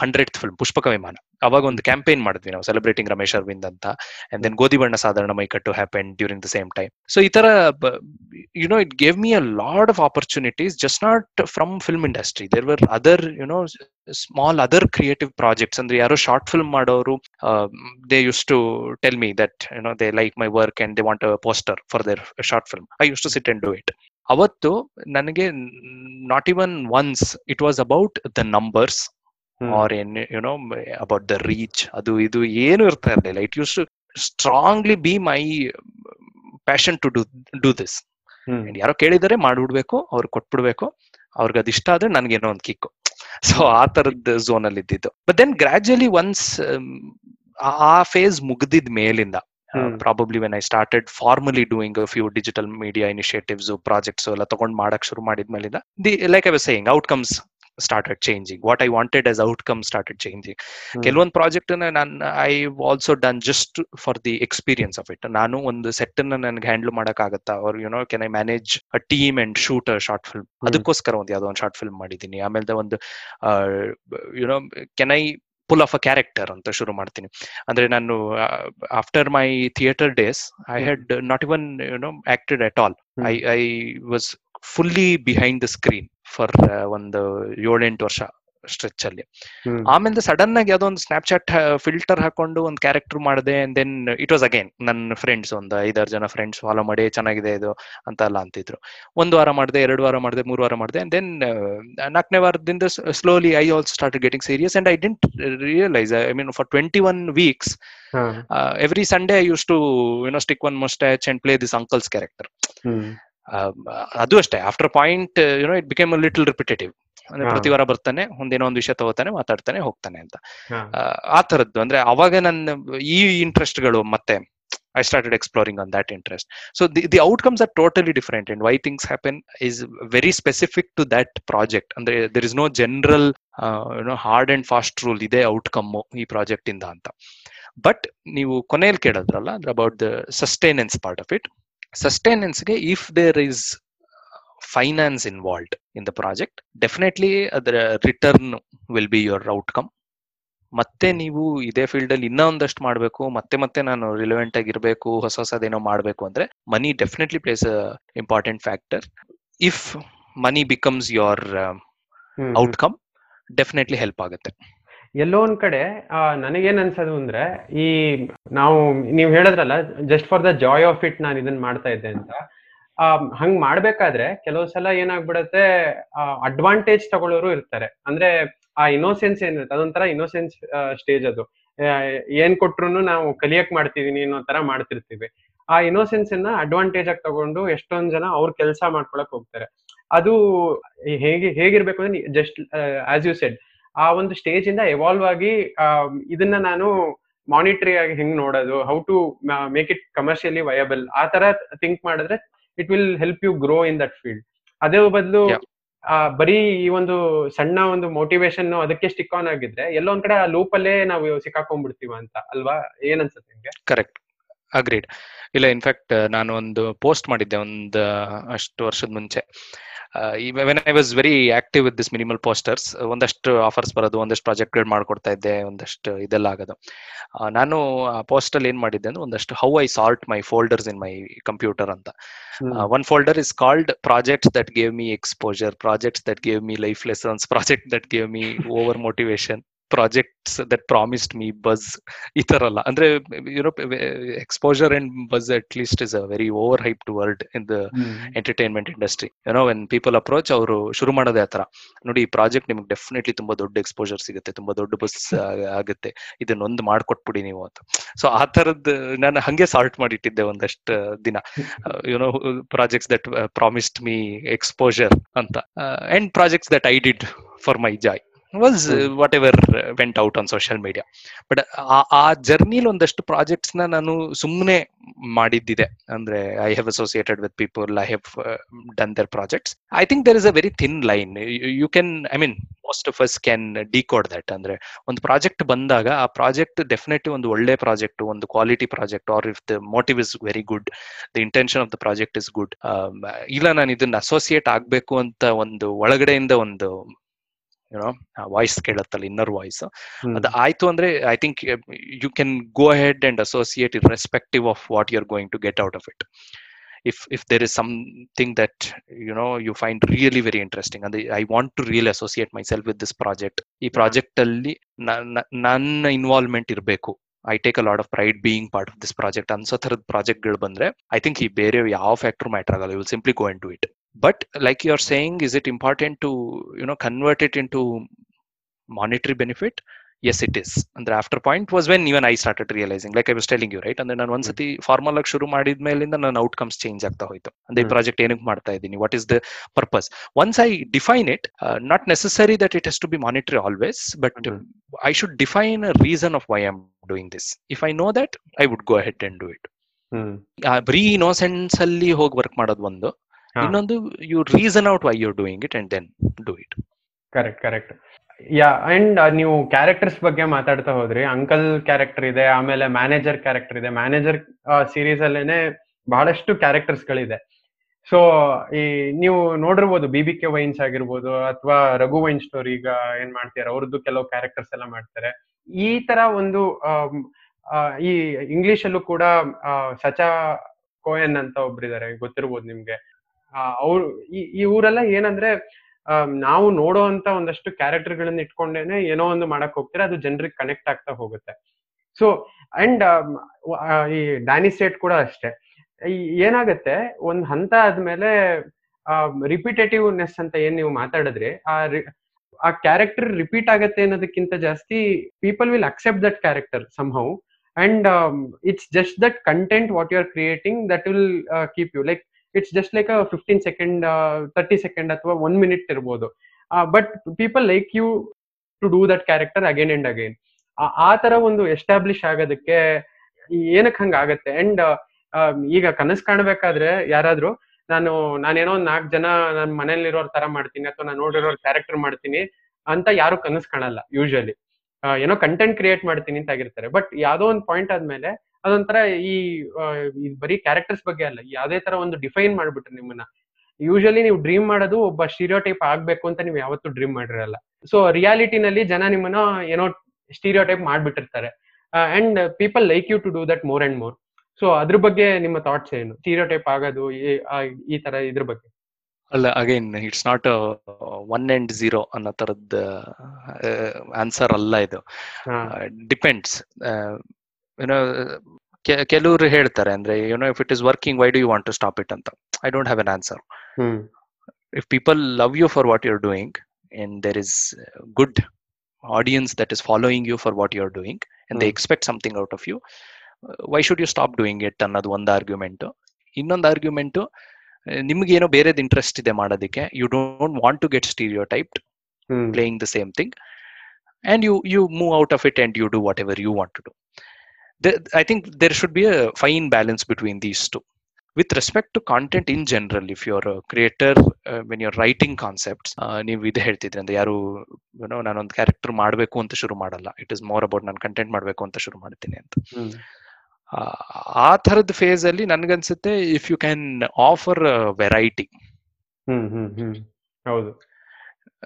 ಹಂಡ್ರೆಡ್ ಫಿಲ್ಮ್ ಪುಷ್ಪಕ ವಿಮಾನ. ಅವಾಗ ಒಂದು ಕ್ಯಾಂಪೇನ್ ಮಾಡಿದ್ವಿ ನಾವು ಸೆಲೆಬ್ರೇಟಿಂಗ್ ರಮೇಶ್ ಅರವಿಂದ್ ಅಂತ. ಅಂಡ್ ದೆನ್ ಗೋಧಿ ಬಣ್ಣ ಸಾಧಾರಣ ಮೈಕಟ್ಟು happen during the same time so ಈ ತರ you know it gave me a lot of opportunities just not from film industry there were other you know small other creative projects ಅಂದ್ರೆ ಯಾರೋ short film ಮಾಡೋರು they used to tell me that you know they like my work and they want poster for their short film I used to sit and do it ಅವತ್ತು ನನಗೆ not even once it was about the numbers or ಏನ್ you know about the reach ಅದು ಇದು ಏನು ಇರ್ತಾ ಇರಲಿಲ್ಲ. It used to strongly be my passion to do do this ಯಾರೋ ಕೇಳಿದರೆ ಮಾಡಿಬಿಡ್ಬೇಕು ಅವ್ರಿಗೆ ಕೊಟ್ಬಿಡ್ಬೇಕು ಅವ್ರಿಗೆ ಅದು ಇಷ್ಟ ಆದ್ರೆ ನನ್ಗೇನೋ ಒಂದು ಕಿಕ್ಕು. ಸೊ ಆ ತರದ ಝೋನ್ ಅಲ್ಲಿ ಇದ್ದಿದ್ದು ಬಟ್ ದೆನ್ ಗ್ರಾಜುಯಲಿ ಒನ್ಸ್ ಆ ಫೇಸ್ ಮುಗ್ದಿದ್ ಮೇಲಿಂದ probably when I started formally doing few digital media initiatives projects ಎಲ್ಲ ತಗೊಂಡ್ ಮಾಡಕ್ ಶುರು ಮಾಡಿದ್ಮೇಲಿಂದ the like I was saying outcomes started changing what I wanted as outcome started changing ಕೆಲವೊಂದು project ನಾನು I also done just for the experience of it ನಾನು ಒಂದು set ಅನ್ನ ನನಗೆ ಹ್ಯಾಂಡಲ್ ಮಾಡಕ್ಕಾಗತ್ತಾ ಆಗತ್ತಾ? You you know can I manage a team and shoot a short film ಅದಕ್ಕೋಸ್ಕರ ಒಂದು ಯಾವ್ದೋ ಒಂದು ಶಾರ್ಟ್ ಫಿಲ್ಮ್ ಮಾಡಿದ್ದೀನಿ. ಆಮೇಲೆ ಒಂದು you you know can I pull off a character ಅಂತ ಶುರು ಮಾಡ್ತೀನಿ. ಅಂದ್ರೆ ನಾನು after my theatre days I had not even you know acted at all I I was fully behind the screen for ಒಂದು ಏಳೆಂಟು ವರ್ಷ. ಸ್ಟ್ರೆಚ್ ಅಲ್ಲಿ. ಆಮೇಲೆ ಸಡನ್ ಆಗಿ ಯಾವ್ದೋ ಒಂದು ಸ್ನಾಪ್ಚಾಟ್ ಫಿಲ್ಟರ್ ಹಾಕೊಂಡು ಒಂದು ಕ್ಯಾರೆಕ್ಟರ್ ಮಾಡಿದೆ ದೆನ್ ಇಟ್ ವಾಸ್ ಅಗೇನ್ ನನ್ನ ಫ್ರೆಂಡ್ಸ್ ಒಂದು ಐದಾರು ಜನ ಫ್ರೆಂಡ್ಸ್ ಫಾಲೋ ಮಾಡಿ ಚೆನ್ನಾಗಿದೆ ಇದು ಅಂತ ಎಲ್ಲ ಅಂತಿದ್ರು. ಒಂದು ವಾರ ಮಾಡಿದೆ ಎರಡು ವಾರ ಮಾಡಿದೆ ಮೂರು ವಾರ ಮಾಡಿದೆ ದೆನ್ ನಾಲ್ಕನೇ ವಾರದಿಂದ slowly I also start getting serious and I didn't realise I mean for twenty one weeks every Sunday I used to you know stick one moustache and play this uncle's character ಅದು ಅಷ್ಟೇ. After point you know it became little repetitive ಅಂದ್ರೆ ಪ್ರತಿ ವಾರ ಬರ್ತಾನೆ ಒಂದೇನೋ ಒಂದು ವಿಷಯ ತಗೋತಾನೆ ಮಾತಾಡ್ತಾನೆ ಹೋಗ್ತಾನೆ ಅಂತ. ಆ ತರದ್ದು ಅಂದ್ರೆ ಅವಾಗ ನನ್ನ ಈ ಇಂಟ್ರೆಸ್ಟ್ಗಳು ಮತ್ತೆ I started exploring on that interest so the the outcomes are totally different and why things happen is very specific to that project ಅಂದ್ರೆ there is no general hard and fast rule ಇದೆ outcome ಈ project ಇಂದ ಅಂತ. But ನೀವು ಕೊನೆಯಲ್ಲಿ ಕೇಳಿದ್ರಲ್ಲ ಅಂದ್ರೆ about the sustenance part of it ಸಸ್ಟೈನೆನ್ಸ್ಗೆ if there is finance involved in the project definitely ಅದರ return will be your outcome ಮತ್ತೆ ನೀವು ಇದೇ ಫೀಲ್ಡ್ ಅಲ್ಲಿ ಇನ್ನೂ ಒಂದಷ್ಟು ಮಾಡಬೇಕು ಮತ್ತೆ ಮತ್ತೆ ನಾನು ರಿಲೆವೆಂಟ್ ಆಗಿರಬೇಕು ಹೊಸ ಹೊಸದೇನೋ ಮಾಡಬೇಕು ಅಂದ್ರೆ money definitely plays a important factor if money becomes your outcome definitely help ಆಗುತ್ತೆ. ಎಲ್ಲೋ ಒಂದ್ ಕಡೆ ನನಗೇನ್ ಅನ್ಸೋದು ಅಂದ್ರೆ ಈ ನಾವು ನೀವು ಹೇಳಿದ್ರಲ್ಲ just for the joy of it ನಾನು ಇದನ್ನ ಮಾಡ್ತಾ ಇದ್ದೆ ಅಂತ. ಹಂಗ್ ಮಾಡ್ಬೇಕಾದ್ರೆ ಕೆಲವು ಸಲ ಏನಾಗ್ಬಿಡತ್ತೆ ಅಡ್ವಾಂಟೇಜ್ ತಗೊಳ್ಳೋರು ಇರ್ತಾರೆ. ಅಂದ್ರೆ ಆ ಇನ್ನೋಸೆನ್ಸ್ ಏನಿರುತ್ತೆ ಅದೊಂಥರ ಇನ್ನೋಸೆನ್ಸ್ ಸ್ಟೇಜ್ ಅದು. ಆ, ಏನ್ ಕೊಟ್ರು ನಾವು ಕಲಿಯಕ್ ಮಾಡ್ತಿದೀನಿ ಅನ್ನೋ ತರ ಮಾಡ್ತಿರ್ತೀವಿ. ಆ ಇನ್ನೋಸೆನ್ಸ್ ಅನ್ನ ಅಡ್ವಾಂಟೇಜ್ ಆಗಿ ತಗೊಂಡು ಎಷ್ಟೊಂದ್ ಜನ ಅವ್ರ ಕೆಲಸ ಮಾಡ್ಕೊಳಕ್ ಹೋಗ್ತಾರೆ. ಅದು ಹೇಗೆ ಹೇಗಿರ್ಬೇಕು ಅಂದ್ರೆ ಜಸ್ಟ್ ಆಸ್ ಯು ಸೆಡ್ ಆ ಒಂದು ಸ್ಟೇಜ್ ಇಂದ ಎವಾಲ್ವ್ ಆಗಿ ಆ, ಇದನ್ನ ನಾನು ಮಾನಿಟರಿ ಆಗಿ ಹೆಂಗ್ ನೋಡೋದು how to make it commercially viable ಆ ತರ ಥಿಂಕ್ ಮಾಡಿದ್ರೆ it will help you grow in that field ಅದೇ ಬದಲು. ಬರೀ ಈ ಒಂದು ಸಣ್ಣ ಒಂದು ಮೋಟಿವೇಶನ್ ಅದಕ್ಕೆ ಸ್ಟಿಕ್ ಆನ್ ಆಗಿದ್ರೆ ಎಲ್ಲೋ ಒಂದ್ ಕಡೆ ಆ ಲೂಪ್ ಅಲ್ಲೇ ನಾವು ಸಿಕ್ಕಾಕೊಂಡ್ಬಿಡ್ತೀವ ಅಂತ ಅಲ್ವಾ? ಏನ್ ಅನ್ಸುತ್ತೆ ನಿಮ್ಗೆ? ಕರೆಕ್ಟ್ ಅಗ್ರೀಡ್ ಇಲ್ಲ ಇನ್ಫ್ಯಾಕ್ಟ್ ನಾನು ಒಂದು ಪೋಸ್ಟ್ ಮಾಡಿದ್ದೆ ಒಂದು ಅಷ್ಟು ವರ್ಷದ ಮುಂಚೆ. When I was very active with this minimal posters ಒಂದಷ್ಟು ಆಫರ್ಸ್ ಬರೋದು ಒಂದಷ್ಟು ಪ್ರಾಜೆಕ್ಟ್ಗಳು ಮಾಡ್ಕೊಡ್ತಾ ಇದ್ದೆ ಒಂದಷ್ಟು ಇದೆಲ್ಲ ಆಗೋದು. ನಾನು ಆ ಪೋಸ್ಟ್ ಅಲ್ಲಿ ಏನ್ ಮಾಡಿದ್ದೆ ಅಂದ್ರೆ ಒಂದಷ್ಟು how I sort my folders in my computer ಅಂತ. One folder is called projects that gave me exposure projects that gave me life lessons project that gave me over motivation projects that promised me bus ಈ ತರ ಅಲ್ಲ. ಅಂದ್ರೆ you know exposure and bus at least is a very overhyped world in the entertainment industry ಏನೋ when people approach ಅವರು ಶುರು ಮಾಡೋದೇ ಆತರ ನೋಡಿ ಈ ಪ್ರಾಜೆಕ್ಟ್ ನಿಮ್ಗೆ ಡೆಫಿನೆಟ್ಲಿ ತುಂಬಾ ದೊಡ್ಡ ಎಕ್ಸ್ಪೋಜರ್ ಸಿಗುತ್ತೆ ತುಂಬಾ ದೊಡ್ಡ ಬಸ್ ಆಗುತ್ತೆ. ಇದನ್ನೊಂದು ಮಾಡ್ಕೊಟ್ಬಿಡಿ ನೀವು ಅಂತ. ಸೊ ಆ ತರದ್ ನಾನು ಹಂಗೆ ಸಾಲ್ಟ್ ಮಾಡಿಟ್ಟಿದ್ದೆ ಒಂದಷ್ಟು ದಿನ. You know projects that promised me exposure ಅಂತ. And projects that I did for my joy was whatever went out on social media but ಆ ಜರ್ನಿಲಿ ಒಂದಷ್ಟು ಪ್ರಾಜೆಕ್ಟ್ಸ್ನ ನಾನು ಸುಮ್ಮನೆ ಮಾಡಿದ್ದಿದೆ. ಅಂದ್ರೆ I have associated with people I have done their projects I think there is a very thin line you can I mean most of us can decode that ಅಂದ್ರೆ ಒಂದು ಪ್ರಾಜೆಕ್ಟ್ ಬಂದಾಗ ಆ ಪ್ರಾಜೆಕ್ಟ್ ಡೆಫಿನೆಟ್ಲಿ ಒಂದು ಒಳ್ಳೆ project ಒಂದು quality project or if the motive is very good the intention of the project is good ಇಲ್ಲ ನಾನು ಇದನ್ನ ಅಸೋಸಿಯೇಟ್ ಆಗ್ಬೇಕು ಅಂತ ಒಂದು ಒಳಗಡೆಯಿಂದ ಒಂದು ಯುನೋ ವಾಯ್ಸ್ ಕೇಳತ್ತಲ್ಲ ಇನ್ನರ್ ವಾಯ್ಸ್ ಅದು ಆಯ್ತು ಅಂದ್ರೆ I think you can go ahead and associate irrespective of what you are going to get out of it if if there is something that you know you find really very interesting and i want to really associate myself with this project. ಈ project ಅಲ್ಲಿ ನನ್ನ involvement ಇರಬೇಕು. I take a lot of pride being part of this project ಅನ್ಸೋ ಥರದ ಪ್ರಾಜೆಕ್ಟ್ಗಳು ಬಂದ್ರೆ I think ಈ ಬೇರೆ ಯಾವ ಫ್ಯಾಕ್ಟರ್ ಮ್ಯಾಟರ್ ಆಗಲ್ಲ. You will simply go and do it but like you are saying is it important to you know convert it into monetary benefit is it is ಅಂದ್ರೆ after point was when even I started realizing like I was telling you right ಅಂದ್ರೆ ನಾನು ಒಂದ್ಸತಿ formal ಆಗಿ ಶುರು ಮಾಡಿದ ಮೇಲಿಂದ ನನ್ನ outcomes change ಆಗ್ತಾ ಹೋಯ್ತು. ಅಂದ್ರೆ ಈ ಹ್ಮ್. ಪ್ರಾಜೆಕ್ಟ್ ಏನಕ್ಕೆ ಮಾಡ್ತಾ ಇದ್ದೀನಿ? What is the purpose once I define it not necessary that it has to be monetary always but hmm. I should define a reason of why am doing this if I know that I would go ahead and do it hmm ಬರೀ innocence ಅಲ್ಲಿ ಹೋಗಿ work ಮಾಡೋದು ಒಂದು. ಹಾ. ಇನ್ನೊಂದು you reason out why you doing it and then do it correct correct yeah and ನೀವು characters ಬಗ್ಗೆ ಮಾತಾಡ್ತಾ ಹೋದ್ರಿ ಅಂಕಲ್ ಕ್ಯಾರೆಕ್ಟರ್ ಇದೆ ಆಮೇಲೆ ಮ್ಯಾನೇಜರ್ ಕ್ಯಾರೆಕ್ಟರ್ ಇದೆ. ಮ್ಯಾನೇಜರ್ ಸೀರೀಸ್ ಅಲ್ಲೇನೆ ಬಹಳಷ್ಟು ಕ್ಯಾರೆಕ್ಟರ್ಸ್ ಗಳಿದೆ. ಸೊ ಈ ನೀವು ನೋಡಿರ್ಬೋದು ಬಿ ಬಿ ಕೆ ವೈನ್ಸ್ ಆಗಿರ್ಬೋದು ಅಥವಾ ರಘು ವೈನ್ ಸ್ಟೋರಿ ಈಗ ಏನ್ ಮಾಡ್ತಾರೆ ಅವ್ರದ್ದು ಕೆಲವು ಕ್ಯಾರೆಕ್ಟರ್ಸ್ ಎಲ್ಲ ಮಾಡ್ತಾರೆ. ಈ ತರ ಒಂದು ಈ ಇಂಗ್ಲಿಷ್ ಅಲ್ಲೂ ಕೂಡ ಸಚಾ ಕೋಯನ್ ಅಂತ ಒಬ್ರಿದ್ದಾರೆ ಗೊತ್ತಿರ್ಬೋದು ನಿಮ್ಗೆ. ಅವ್ರು, ಈ ಈ ಊರೆಲ್ಲ ಏನಂದ್ರೆ ನಾವು ನೋಡೋ ಅಂತ ಒಂದಷ್ಟು ಕ್ಯಾರೆಕ್ಟರ್ ಗಳನ್ನ ಇಟ್ಕೊಂಡೇನೆ ಏನೋ ಒಂದು ಮಾಡಕ್ ಹೋಗ್ತಾರೆ, ಅದು ಜನರಿಗೆ ಕನೆಕ್ಟ್ ಆಗ್ತಾ ಹೋಗುತ್ತೆ. ಸೊ ಅಂಡ್ ಈ ಡ್ಯಾನಿ ಸ್ಟೇಟ್ ಕೂಡ ಅಷ್ಟೇ. ಏನಾಗುತ್ತೆ, ಒಂದ್ ಹಂತ ಆದ್ಮೇಲೆ ರಿಪಿಟೇಟಿವ್ನೆಸ್ ಅಂತ ಏನ್ ನೀವು ಮಾತಾಡಿದ್ರಿ, ಆ ಆ ಕ್ಯಾರೆಕ್ಟರ್ ರಿಪೀಟ್ ಆಗತ್ತೆ ಅನ್ನೋದಕ್ಕಿಂತ ಜಾಸ್ತಿ people will accept that character somehow and it's just that content what you are creating that will keep you like it's just like fifteen second thirty second ಅಥವಾ ಒನ್ ಮಿನಿಟ್ ಇರ್ಬೋದು. But people like you to do that character again and again ಆ ತರ ಒಂದು establish ಆಗೋದಕ್ಕೆ ಏನಕ್ಕೆ ಹಂಗ ಆಗತ್ತೆ? And ಈಗ ಕನಸು ಕಾಣಬೇಕಾದ್ರೆ ಯಾರಾದ್ರೂ ನಾನು, ನಾನೇನೋ ಒಂದ್ ನಾಲ್ಕು ಜನ ನನ್ನ ಮನೇಲಿರೋರ್ ತರ ಮಾಡ್ತೀನಿ ಅಥವಾ ನಾನು ನೋಡಿರೋ ಕ್ಯಾರೆಕ್ಟರ್ ಮಾಡ್ತೀನಿ ಅಂತ ಯಾರು ಕನಸು ಕಾಣಲ್ಲ ಯೂಶಲಿ ಏನೋ ಕಂಟೆಂಟ್ ಕ್ರಿಯೇಟ್ ಮಾಡ್ತೀನಿ ಅಂತ ಆಗಿರ್ತಾರೆ. ಬಟ್ ಯಾವ್ದೋ ಒಂದು ಪಾಯಿಂಟ್ ಆದ್ಮೇಲೆ ಅದೊಂಥರ ಈ ಈ ಬರೀ ಕ್ಯಾರೆಕ್ಟರ್ಸ್ ಬಗ್ಗೆ ಅಲ್ಲ ಯಾವ್ದೇ ತರ ಒಂದು ಡಿಫೈನ್ ಮಾಡ್ಬಿಟ್ರೆ ನಿಮ್ಮನ್ನ. ಯೂಶಲಿ ನೀವು ಡ್ರೀಮ್ ಮಾಡೋದು ಒಬ್ಬ ಸ್ಟೀರಿಯೋ ಟೈಪ್ ಆಗ್ಬೇಕು ಅಂತ ನೀವು ಯಾವತ್ತೂ ಡ್ರೀಮ್ ಮಾಡಿರಲ್ಲ. ಸೊ ರಿಯಾಲಿಟಿನಲ್ಲಿ ಜನ ನಿಮ್ಮನ್ನ ಏನೋ stereotype ಮಾಡ್ಬಿಟ್ಟಿರ್ತಾರೆ and people like you to do that more and more so ಅದ್ರ ಬಗ್ಗೆ ನಿಮ್ಮ ಥಾಟ್ಸ್ ಏನು? ಸ್ಟೀರಿಯೋ ಟೈಪ್ ಆಗೋದು ಈ- ತರ ಇದ್ರ ಬಗ್ಗೆ. ಅಲ್ಲ again it's not one and zero ಅನ್ನೋ ತರದ್ ಆನ್ಸರ್ ಅಲ್ಲ ಇದು. ಡಿಪೆಂಡ್ಸ್ ಯು ಕೆಲವರು ಹೇಳ್ತಾರೆ ಅಂದ್ರೆ you if it is working why do you want to stop it ಅಂತ. I don't have an answer if people love you for what you are doing and there is good audience that is following you for what you are doing and they expect something out of you why should you stop doing it ಅನ್ನೋದು ಒಂದು argument ಇನ್ನೊಂದು argument ನಿಮ್ಗೆ ಏನೋ ಬೇರೆದ್ interest ಇದೆ ಮಾಡೋದಕ್ಕೆ you don't want to get still your type playing the same thing and you you move out of it a The- i think there should be a fine balance between these two with respect to content in general if you're a creator uh, when you're writing concepts uh, ನೀವು ಇದು ಹೇಳ್ತಿದ್ರಿ ಅಂದ್ರೆ ಯಾರು ಏನೋ ನಾನೊಂದು character ಮಾಡಬೇಕು ಅಂತ ಶುರು ಮಾಡಲ್ಲ ಇಟ್ ಇಸ್ ಮೋರ್ ಅಬೌಟ್ ನಾನು ಕಂಟೆಂಟ್ ಮಾಡಬೇಕು ಅಂತ ಶುರು ಮಾಡ್ತೀನಿ ಅಂತ ಆ, ಥರದ ಫೇಸ್ ಅಲ್ಲಿ ನನ್ಗನ್ಸುತ್ತೆ if you can offer variety ಹೌದು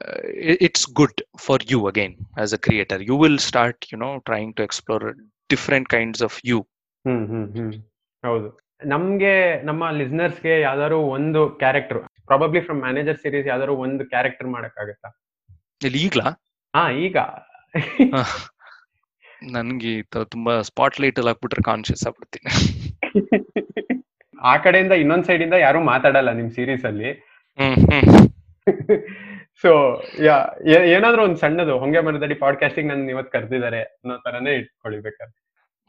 uh, good it's good for you again as a creator you will start you know trying to kinds of you of you. Hmm hmm hmm. ಹೌದು. ನಮ್ಗೆ ನಮ್ಮ ಲಿಸ್ನರ್ಸ್ಗೆ ಯಾವ್ದಾದ್ರು ಒಂದು character probably from manager series ಯಾವ್ದಾದ್ರು ಒಂದು character ಮಾಡಕ್ಕಾಗತ್ತಾ? ಇಲ್ಲಿ ಈಗ್ಲಾ? ಹಾ ಈಗ. ನನ್ಗೆ ತುಂಬಾ ಸ್ಪಾಟ್ ಲೈಟ್ ಅಲ್ಲಿ ಹಾಕ್ಬಿಟ್ರೆ ಕಾನ್ಶಿಯಸ್ ಆಗ್ಬಿಡ್ತೀನಿ. ಆ ಕಡೆಯಿಂದ ಇನ್ನೊಂದ್ ಸೈಡ್ ಇಂದ ಯಾರು ಮಾತಾಡಲ್ಲ ನಿಮ್ ಸೀರೀಸ್ ಅಲ್ಲಿ. ಸೊ ಯಾ ಏನಾದ್ರೂ ಒಂದ್ ಸಣ್ಣದು, ಹೊಂಗೆ ಮರದಡಿ ಪಾಡ್ಕಾಸ್ಟಿಂಗ್ ನನ್ ಇವತ್ ಕರ್ದಿದ್ದಾರೆ ಅನ್ನೋ ತರನೇ ಇಟ್ಕೊಳ್ಳಿ ಬೇಕಾದ್ರೆ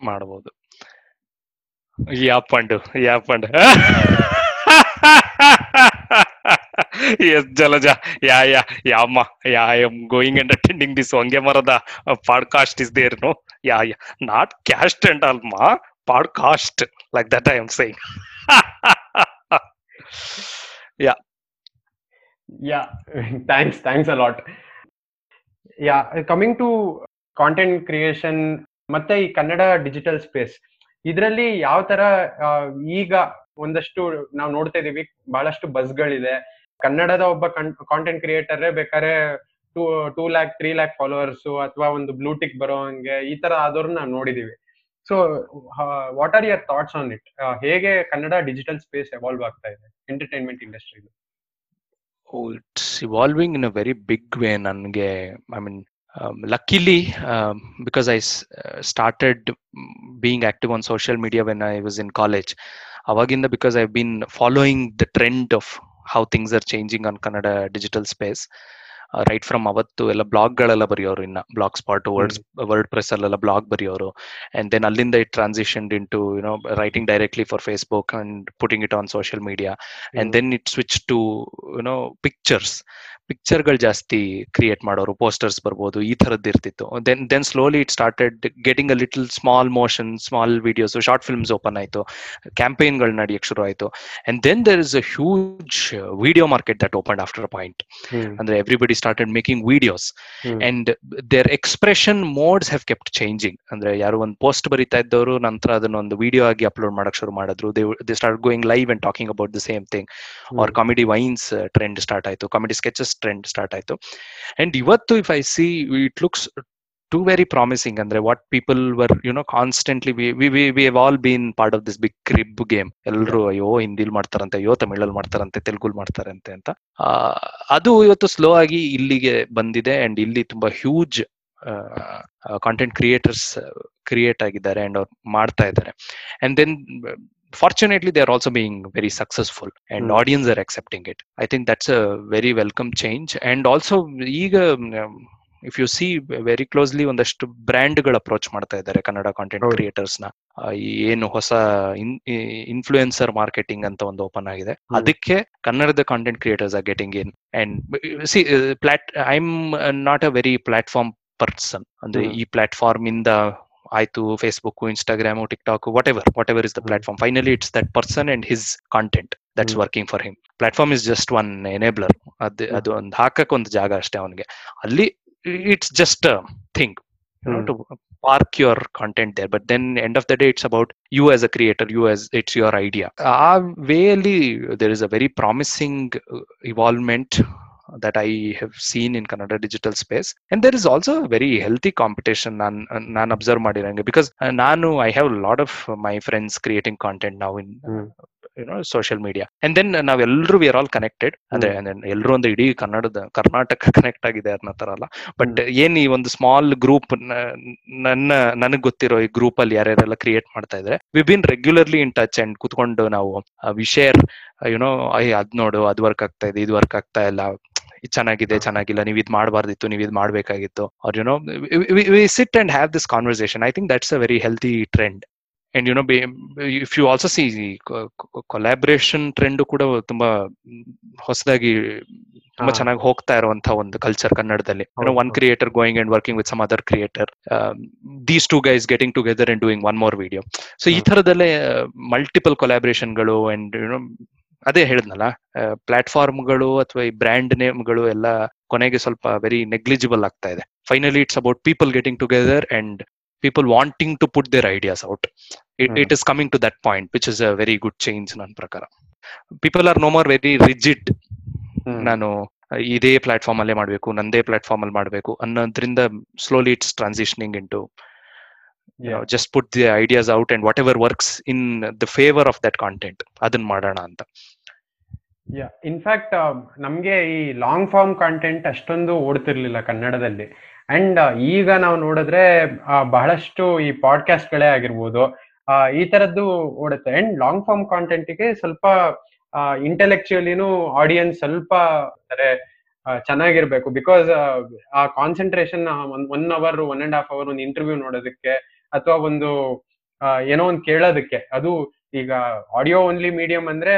ಮಾಡ್ಬೋದು. Yeah Pandu yeah Pandu. Yes, Jalaja, yeah yeah ಯಾಮ್ಮ yeah I am going and attending this ಹೊಂಗೆ ಮರದ podcast is there no yeah yeah not cast and ಅಲ್ಮ podcast like that I am saying yeah thanks thanks a lot. Yeah coming to content creation ಮತ್ತೆ ಈ Kannada digital space ಇದರಲ್ಲಿ ಯಾವ ತರ ಈಗ ಒಂದಷ್ಟು ನಾವು ನೋಡ್ತಾ ಇದೀವಿ, ಬಹಳಷ್ಟು ಬಸ್ಗಳಿದೆ. ಕನ್ನಡದ ಒಬ್ಬ ಕಾಂಟೆಂಟ್ ಕ್ರಿಯೇಟರ್ ಬೇಕಾದ್ರೆ two two lakh, three lakh followers ಅಥವಾ ಒಂದು ಬ್ಲೂಟಿಕ್ ಬರೋ ಹಂಗೆ ಈ ತರ ಆದವ್ರನ್ನ ನಾವು ನೋಡಿದೀವಿ. So what are your thoughts on it ಹೇಗೆ ಕನ್ನಡ ಡಿಜಿಟಲ್ ಸ್ಪೇಸ್ ಎವಾಲ್ವ್ ಆಗ್ತಾ ಇದೆ? Entertainment industry it's evolving in a very big way. ನನಗೆ I mean, um, luckily, um, because I s- uh, started mm, being active on social media when I was in college. ಅವಾಗಿಂದ because I've been following the trend of how things are changing on Kannada digital space. Right from ಅವತ್ತು ಎಲ್ಲ ಬ್ಲಾಗ್ಗಳೆಲ್ಲ ಬರೆಯೋರು ಇನ್ನ. Blogspot word WordPress ಅಲ್ಲೆಲ್ಲ blog ಬರೆಯೋರು. And then ಅಲ್ಲಿಂದ it transition into you know writing directly for Facebook and putting it on social media and then it switch to you know pictures ಪಿಕ್ಚರ್ಗಳು ಜಾಸ್ತಿ create ಮಾಡೋರು posters ಬರ್ಬೋದು ಈ ಥರದ್ದು ಇರ್ತಿತ್ತು. Then then slowly it started getting a little small motion small videos short films open ಆಯಿತು. ಕ್ಯಾಂಪೇನ್ಗಳು ನಡೆಯಕ್ಕೆ ಶುರು ಆಯಿತು. And then there is a huge video market that open after a point ಅಂದ್ರೆ everybody started making videos and their expression modes have kept changing ಅಂದ್ರೆ ಯಾರು ಒಂದು post ಬರಿತಾ ಇದ್ದವರು ನಂತರ ಅದನ್ನ ಒಂದು ವಿಡಿಯೋ ಆಗಿ ಅಪ್ಲೋಡ್ ಮಾಡಕ್ ಶುರು ಮಾಡಿದ್ರು. They start going live and talking about the same thing or comedy vines trend start ಆಯ್ತು. ಕಾಮಿಡಿ ಸ್ಕೆಚಸ್ ಟ್ರೆಂಡ್ ಸ್ಟಾರ್ಟ್ ಆಯ್ತು. ಅಂಡ್ ಇವತ್ತು if I see it looks to very promising ಅಂದ್ರೆ what people were you know constantly we all been part of this big crib game ಎಲ್ಲರೂ ಅಯ್ಯೋ ಹಿಂದಿಲ್ ಮಾಡ್ತಾರಂತೆ ಅಯ್ಯೋ ತಮಿಳಲ್ಲಿ ಮಾಡ್ತಾರಂತೆ ತೆಲುಗುಲ್ ಮಾಡ್ತಾರಂತೆ ಅಂತ. ಅದು ಇವತ್ತು ಸ್ಲೋ ಆಗಿ ಇಲ್ಲಿಗೆ ಬಂದಿದೆ ಅಂಡ್ ಇಲ್ಲಿ ತುಂಬಾ ಹ್ಯೂಜ್ ಕಾಂಟೆಂಟ್ ಕ್ರಿಯೇಟರ್ಸ್ ಕ್ರಿಯೇಟ್ ಆಗಿದ್ದಾರೆ ಅಂಡ್ ಅವ್ರು ಮಾಡ್ತಾ ಇದ್ದಾರೆ. And then fortunately they are also being very successful and Hmm. audience are accepting it. I think that's a very welcome change and also ಈಗ um, if you see very closely ಒಂದಷ್ಟು ಬ್ರ್ಯಾಂಡ್ಗಳು approach ಮಾಡ್ತಾ ಇದ್ದಾರೆ Kannada content. ಕ್ರಿಯೇಟರ್ಸ್ನ ಏನು ಹೊಸ influencer marketing ಅಂತ ಒಂದು open ಆಗಿದೆ. ಅದಕ್ಕೆ ಕನ್ನಡದ content creators are getting in and see plat I am not a very platform person ಅಂದ್ರೆ. ಈ ಪ್ಲಾಟ್ಫಾರ್ಮ್ ಇಂದ ಆಯ್ತು Facebook Instagram TikTok whatever whatever is the. Platform finally it's that person and his content that's. Working for him platform is just one enabler ಅದು. ಅದು ಒಂದು ಹಾಕಕ್ ಒಂದು ಜಾಗ ಅಷ್ಟೇ ಅವನಿಗೆ ಅಲ್ಲಿ It's just thing hmm. To park your content there but then end of the day it's about you as a creator you as it's your idea ಆ ವೇಯಲ್ಲಿ there is a very promising evolvement that I have seen in Kannada digital space. And there is also a very healthy competition ನಾನು ನಾನು observe ಮಾಡಿರಂಗೆ because ನಾನು I have lot of my friends creating content ನಾವು ಇನ್ ಹ್ಮ್. You know social media and then ನಾವೆಲ್ಲರೂ we are all connected ಅಂದ್ರೆ ಎಲ್ಲರೂ ಒಂದು ಇಡೀ ಕನ್ನಡದ ಕರ್ನಾಟಕ ಕನೆಕ್ಟ್ ಆಗಿದೆ ಅನ್ನೋ ತರ ಅಲ್ಲ. ಬಟ್ ಏನ್ ಈ ಒಂದು ಸ್ಮಾಲ್ ಗ್ರೂಪ್ ನನ್ನ ನನಗ್ ಗೊತ್ತಿರೋ ಈ ಗ್ರೂಪ್ ಅಲ್ಲಿ ಯಾರ್ಯಾರೆಲ್ಲ ಕ್ರಿಯೇಟ್ ಮಾಡ್ತಾ ಇದ್ರೆ we been regularly in touch and ಕುತ್ಕೊಂಡು ನಾವು ವಿ ಶೇರ್ ಯುನೋ ಐ ಅದ್ ನೋಡು ಅದ್ ವರ್ಕ್ ಆಗ್ತಾ ಇದೆ ಇದು ವರ್ಕ್ ಆಗ್ತಾ ಇಲ್ಲ. ಚೆನ್ನಾಗಿದೆ ಚೆನ್ನಾಗಿಲ್ಲ ನೀವ್ ಇದ್ ಮಾಡಬಾರ್ದಿತ್ತು ನೀವ್ ಇದ್ ಮಾಡ್ಬೇಕಾಗಿತ್ತು. Are you know we sit and have this conversation I think that's a very healthy trend and you know if you also see collaboration trend ಕೂಡ ತುಂಬಾ ಹೊಸದಾಗಿ ತುಂಬಾ. ಚೆನ್ನಾಗಿ ಹೋಗ್ತಾ ಇರುವಂತ ಒಂದು ಕಲ್ಚರ್ ಕನ್ನಡದಲ್ಲಿ one. Creator going and working with some other creator these two guys getting together and doing one more video so ಈ. ತರದಲ್ಲೇ ಮಲ್ಟಿಪಲ್ ಕೊಲಾಬ್ರೇಷನ್ಗಳು ಅಂಡ್ ಯುನೋ ಅದೇ ಹೇಳಿದ್ನಲ್ಲ ಪ್ಲಾಟ್ಫಾರ್ಮ್ಗಳು ಅಥವಾ ಈ ಬ್ರ್ಯಾಂಡ್ ನೇಮ್ಗಳು ಎಲ್ಲ ಕೊನೆಗೆ ಸ್ವಲ್ಪ ವೆರಿ ನೆಗ್ಲಿಜಿಬಲ್ ಆಗ್ತಾ ಇದೆ finally it's about people getting together and people wanting to put their ideas out it mm. It is coming to that point which is a very good change ನನ್ನ ಪ್ರಕಾರ. People are no more very rigid. ನಾನು ಇದೇ platform ಅಲ್ಲೇ ಮಾಡಬೇಕು ನಂದೇ platform ಅಲ್ಲಿ ಮಾಡಬೇಕು ಅನ್ನೋದ್ರಿಂದ slowly it's transitioning into just put the ideas out and whatever works in the favour of that content ಅದನ್ನ ಮಾಡೋಣ ಅಂತ. ಇನ್ಫ್ಯಾಕ್ಟ್ ನಮ್ಗೆ ಈ ಲಾಂಗ್ ಫಾರ್ಮ್ ಕಾಂಟೆಂಟ್ ಅಷ್ಟೊಂದು ಓಡ್ತಿರ್ಲಿಲ್ಲ ಕನ್ನಡದಲ್ಲಿ. ಅಂಡ್ ಈಗ ನಾವು ನೋಡಿದ್ರೆ ಬಹಳಷ್ಟು ಈ ಪಾಡ್ಕಾಸ್ಟ್ ಗಳೇ ಆಗಿರ್ಬೋದು ಈ ತರದ್ದು ಓಡುತ್ತೆ. ಅಂಡ್ ಲಾಂಗ್ ಫಾರ್ಮ್ ಕಾಂಟೆಂಟ್ಗೆ ಸ್ವಲ್ಪ ಇಂಟೆಲೆಕ್ಚುಯಲಿನೂ ಆಡಿಯನ್ಸ್ ಸ್ವಲ್ಪ ಚೆನ್ನಾಗಿರ್ಬೇಕು. ಬಿಕಾಸ್ ಆ concentration one hour one and half hour ಒಂದು ಇಂಟರ್ವ್ಯೂ ನೋಡೋದಕ್ಕೆ ಅಥವಾ ಒಂದು ಏನೋ ಒಂದು ಕೇಳೋದಕ್ಕೆ, ಅದು ಈಗ ಆಡಿಯೋ ಓನ್ಲಿ ಮೀಡಿಯಂ ಅಂದ್ರೆ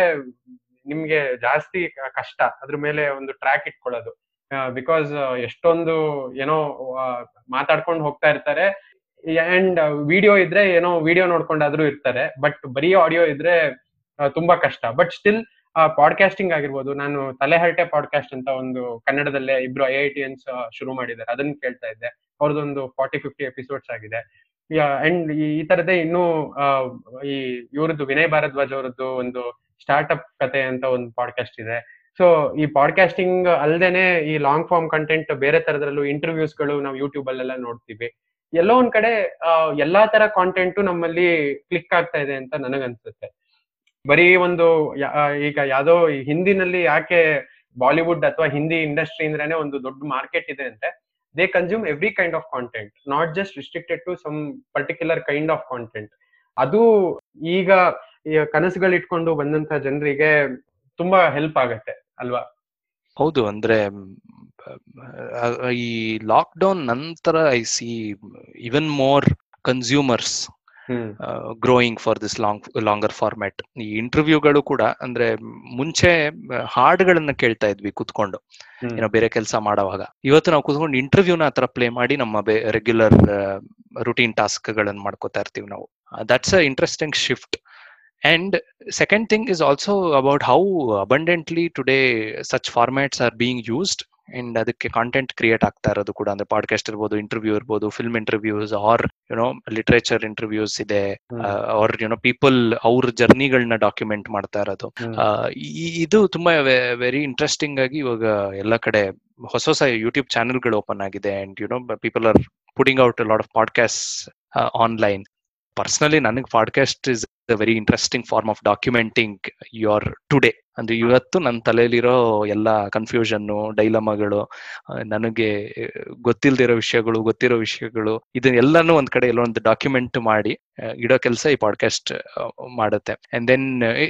ನಿಮ್ಗೆ ಜಾಸ್ತಿ ಕಷ್ಟ. ಅದ್ರ ಮೇಲೆ ಒಂದು ಟ್ರ್ಯಾಕ್ ಇಟ್ಕೊಳ್ಳೋದು. ಬಿಕಾಸ್ ಎಷ್ಟೊಂದು ಏನೋ ಮಾತಾಡ್ಕೊಂಡು ಹೋಗ್ತಾ ಇರ್ತಾರೆ. ಅಂಡ್ ವಿಡಿಯೋ ಇದ್ರೆ ಏನೋ ವಿಡಿಯೋ ನೋಡ್ಕೊಂಡಾದ್ರೂ ಇರ್ತಾರೆ ಬಟ್ ಬರೀ ಆಡಿಯೋ ಇದ್ರೆ ತುಂಬಾ ಕಷ್ಟ. ಬಟ್ ಸ್ಟಿಲ್ ಪಾಡ್ಕಾಸ್ಟಿಂಗ್ ಆಗಿರ್ಬೋದು, ನಾನು ತಲೆಹರಟೆ ಪಾಡ್ಕಾಸ್ಟ್ ಅಂತ ಒಂದು ಕನ್ನಡದಲ್ಲೇ ಇಬ್ರು ಐ ಐ ಟಿ ಅನ್ಸ್ ಶುರು ಮಾಡಿದ್ದಾರೆ. ಅದನ್ನ ಕೇಳ್ತಾ ಇದ್ದೆ. ಅವ್ರದ್ದೊಂದು ಫಾರ್ಟಿ ಫಿಫ್ಟಿ ಎಪಿಸೋಡ್ಸ್ ಆಗಿದೆ. ಅಂಡ್ ಈ ತರದೇ ಇನ್ನೂ ಈ, ಇವರದ್ದು ವಿನಯ್ ಭಾರದ್ವಾಜ್ ಅವರದ್ದು ಒಂದು ಸ್ಟಾರ್ಟ್ಅಪ್ ಕತೆ ಅಂತ ಒಂದು ಪಾಡ್ಕಾಸ್ಟ್ ಇದೆ. ಸೊ ಈ ಪಾಡ್ಕಾಸ್ಟಿಂಗ್ ಅಲ್ದೇನೆ ಈ ಲಾಂಗ್ ಫಾರ್ಮ್ ಕಂಟೆಂಟ್ ಬೇರೆ ತರದ್ರಲ್ಲೂ ಇಂಟರ್ವ್ಯೂಸ್ ನಾವು ಯೂಟ್ಯೂಬ್ ಅಲ್ಲೆಲ್ಲ ನೋಡ್ತೀವಿ. ಎಲ್ಲೋ ಒಂದ್ ಕಡೆ ಎಲ್ಲಾ ತರ ಕಾಂಟೆಂಟು ನಮ್ಮಲ್ಲಿ ಕ್ಲಿಕ್ ಆಗ್ತಾ ಇದೆ ಅಂತ ನನಗನ್ಸುತ್ತೆ. ಬರೀ ಒಂದು ಈಗ ಯಾವ್ದೋ ಹಿಂದಿನಲ್ಲಿ ಯಾಕೆ ಬಾಲಿವುಡ್ ಅಥವಾ ಹಿಂದಿ ಇಂಡಸ್ಟ್ರಿ ಅಂದ್ರೇನೆ ಒಂದು ದೊಡ್ಡ ಮಾರ್ಕೆಟ್ ಇದೆ ಅಂತೆ they consume every kind of content not just restricted to some particular kind of content ಅದು ಈಗ ಕನಸುಗಳು ಇಟ್ಕೊಂಡು ಬಂದಂತ ಜನರಿಗೆ ತುಂಬಾ ಹೆಲ್ಪ್ ಆಗತ್ತೆ, ಅಲ್ವಾ? ಹೌದು, ಅಂದ್ರೆ ಈ ಲಾಕ್ ಡೌನ್ ನಂತರ I see even more consumers growing for this long longer format ಈ ಇಂಟರ್ವ್ಯೂಗಳು ಕೂಡ ಅಂದ್ರೆ ಮುಂಚೆ ಹಾಡುಗಳನ್ನ ಕೇಳ್ತಾ ಇದ್ವಿ ಕುತ್ಕೊಂಡು. ಏನೋ ಬೇರೆ ಕೆಲಸ ಮಾಡೋವಾಗ. ಇವತ್ತು ನಾವು ಕುತ್ಕೊಂಡು ಇಂಟರ್ವ್ಯೂನ ಆತರ ಪ್ಲೇ ಮಾಡಿ ನಮ್ಮ ರೆಗ್ಯುಲರ್ ರುಟೀನ್ ಟಾಸ್ಕ್ ಗಳನ್ನ ಮಾಡ್ಕೋತಾ ಇರ್ತೀವಿ ನಾವು. That's a interesting shift and second thing is also about how abundantly today such formats are being used and ಅದಕ್ಕೆ ಕಾಂಟೆಂಟ್ ಕ್ರಿಯೇಟ್ ಆಗ್ತಾ ಇರೋದು ಕೂಡ ಅಂದ್ರೆ ಪಾಡ್ಕಾಸ್ಟ್ ಇರ್ಬೋದು ಇಂಟರ್ವ್ಯೂ ಇರ್ಬೋದು film interviews or you know literature interviews ಇದೆ. ಆರ್ ಯುನೋ ಪೀಪಲ್ ಅವ್ರ ಜರ್ನಿಗಳನ್ನ ಡಾಕ್ಯುಮೆಂಟ್ ಮಾಡ್ತಾ ಇರೋದು. ಇದು ತುಂಬಾ ವೆರಿ ಇಂಟ್ರೆಸ್ಟಿಂಗ್ ಆಗಿ ಇವಾಗ ಎಲ್ಲ ಕಡೆ ಹೊಸ ಹೊಸ ಯೂಟ್ಯೂಬ್ ಚಾನೆಲ್ಗಳು ಓಪನ್ ಆಗಿದೆ. And you know people are putting out lot of podcast online personally ನನಗೆ podcast is a very interesting form of documenting your today ಅಂದ್ರೆ ಇವತ್ತು ನನ್ನ ತಲೆಯಲ್ಲಿರೋ ಎಲ್ಲ ಕನ್ಫ್ಯೂಷನ್ನು ಡೈಲಮಗಳು ನನಗೆ ಗೊತ್ತಿಲ್ದಿರೋ ವಿಷಯಗಳು ಗೊತ್ತಿರೋ ವಿಷಯಗಳು ಇದನ್ನೆಲ್ಲಾನು ಒಂದ್ ಕಡೆ ಎಲ್ಲೊಂದು ಡಾಕ್ಯುಮೆಂಟ್ ಮಾಡಿ ಇಡೋ ಕೆಲಸ ಈ ಪಾಡ್ಕಾಸ್ಟ್ ಮಾಡುತ್ತೆ. And then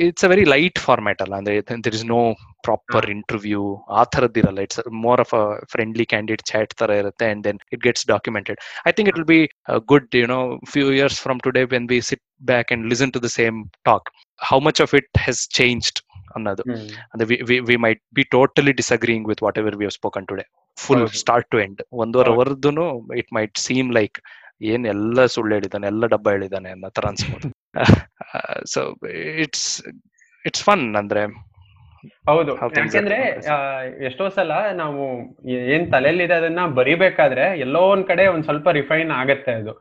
it's a very light format ಅಲ್ಲ. ಅಂದ್ರೆ there is no proper interview ಆ ಥರದ್ದಿರಲ್ಲ it's more of a friendly candidate chat ತರ ಇರುತ್ತೆ and then it gets documented I think it will be good you know few years from today when be sit back and listen to the same talk. How much of it has changed? ಅನ್ನೋದು and ಅಂದ್ರೆ we, we we might be totally disagreeing with whatever we have spoken today full. Start to end ಒಂದೂವರೆ ಹೌದು. ಅವರ್ದುನು it might seem like ಏನ್ ಎಲ್ಲ ಸುಳ್ಳು ಹೇಳಿದಾನೆ ಎಲ್ಲ ಡಬ್ಬ ಹೇಳಿದಾನೆ ಅನ್ನೋ ತರ ಅನ್ಸ್ಬೋದು ಸೊ ಇಟ್ಸ್ ಇಟ್ಸ್ ಫನ್ ಅಂದ್ರೆ ಹೌದು. ಯಾಕೆಂದ್ರೆ ಎಷ್ಟೋ ಸಲ ನಾವು ಏನ್ ಏನ್ ತಲೆಯಲ್ಲಿದೆ ಅದನ್ನ ಬರಿಬೇಕಾದ್ರೆ ಎಲ್ಲೋ ಒಂದ್ ಕಡೆ ಒಂದ್ ಸ್ವಲ್ಪ ರಿಫೈನ್ ಆಗತ್ತೆ ಅದು.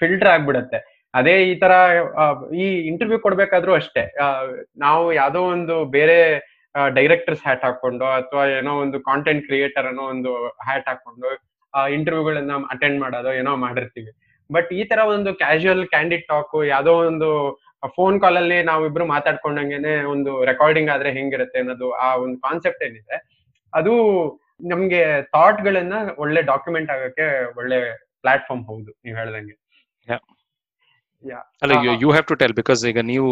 ಫಿಲ್ಟರ್ ಆಗ್ಬಿಡತ್ತೆ. ಅದೇ ಈ ತರ ಈ ಇಂಟರ್ವ್ಯೂ ಕೊಡ್ಬೇಕಾದ್ರೂ ಅಷ್ಟೇ. ನಾವು ಯಾವ್ದೋ ಒಂದು ಬೇರೆ ಡೈರೆಕ್ಟರ್ಸ್ ಹ್ಯಾಟ್ ಹಾಕೊಂಡು ಅಥವಾ ಏನೋ ಒಂದು ಕಾಂಟೆಂಟ್ ಕ್ರಿಯೇಟರ್ ಅನ್ನೋ ಒಂದು ಹ್ಯಾಟ್ ಹಾಕೊಂಡು ಇಂಟರ್ವ್ಯೂಗಳನ್ನ ಅಟೆಂಡ್ ಮಾಡೋದು ಏನೋ ಮಾಡಿರ್ತೀವಿ. ಬಟ್ ಈ ತರ ಒಂದು ಕ್ಯಾಶುಯಲ್ ಕ್ಯಾಂಡಿಡ್ ಟಾಕ್ ಯಾವ್ದೋ ಒಂದು ಫೋನ್ ಕಾಲ್ ಅಲ್ಲಿ ನಾವಿಬ್ರು ಮಾತಾಡ್ಕೊಂಡಂಗೆನೆ ಒಂದು ರೆಕಾರ್ಡಿಂಗ್ ಆದ್ರೆ ಹೆಂಗಿರುತ್ತೆ ಅನ್ನೋದು ಆ ಒಂದು ಕಾನ್ಸೆಪ್ಟ್ ಏನಿದೆ. ಅದು ನಮ್ಗೆ ಥಾಟ್ ಗಳನ್ನ ಒಳ್ಳೆ ಡಾಕ್ಯುಮೆಂಟ್ ಆಗಕ್ಕೆ ಒಳ್ಳೆ ಪ್ಲಾಟ್ಫಾರ್ಮ್ ಹೌದು, ನೀವು ಹೇಳ್ದಂಗೆ. ಅಲ್ಲ you you have to tell because ಈಗ ನೀವು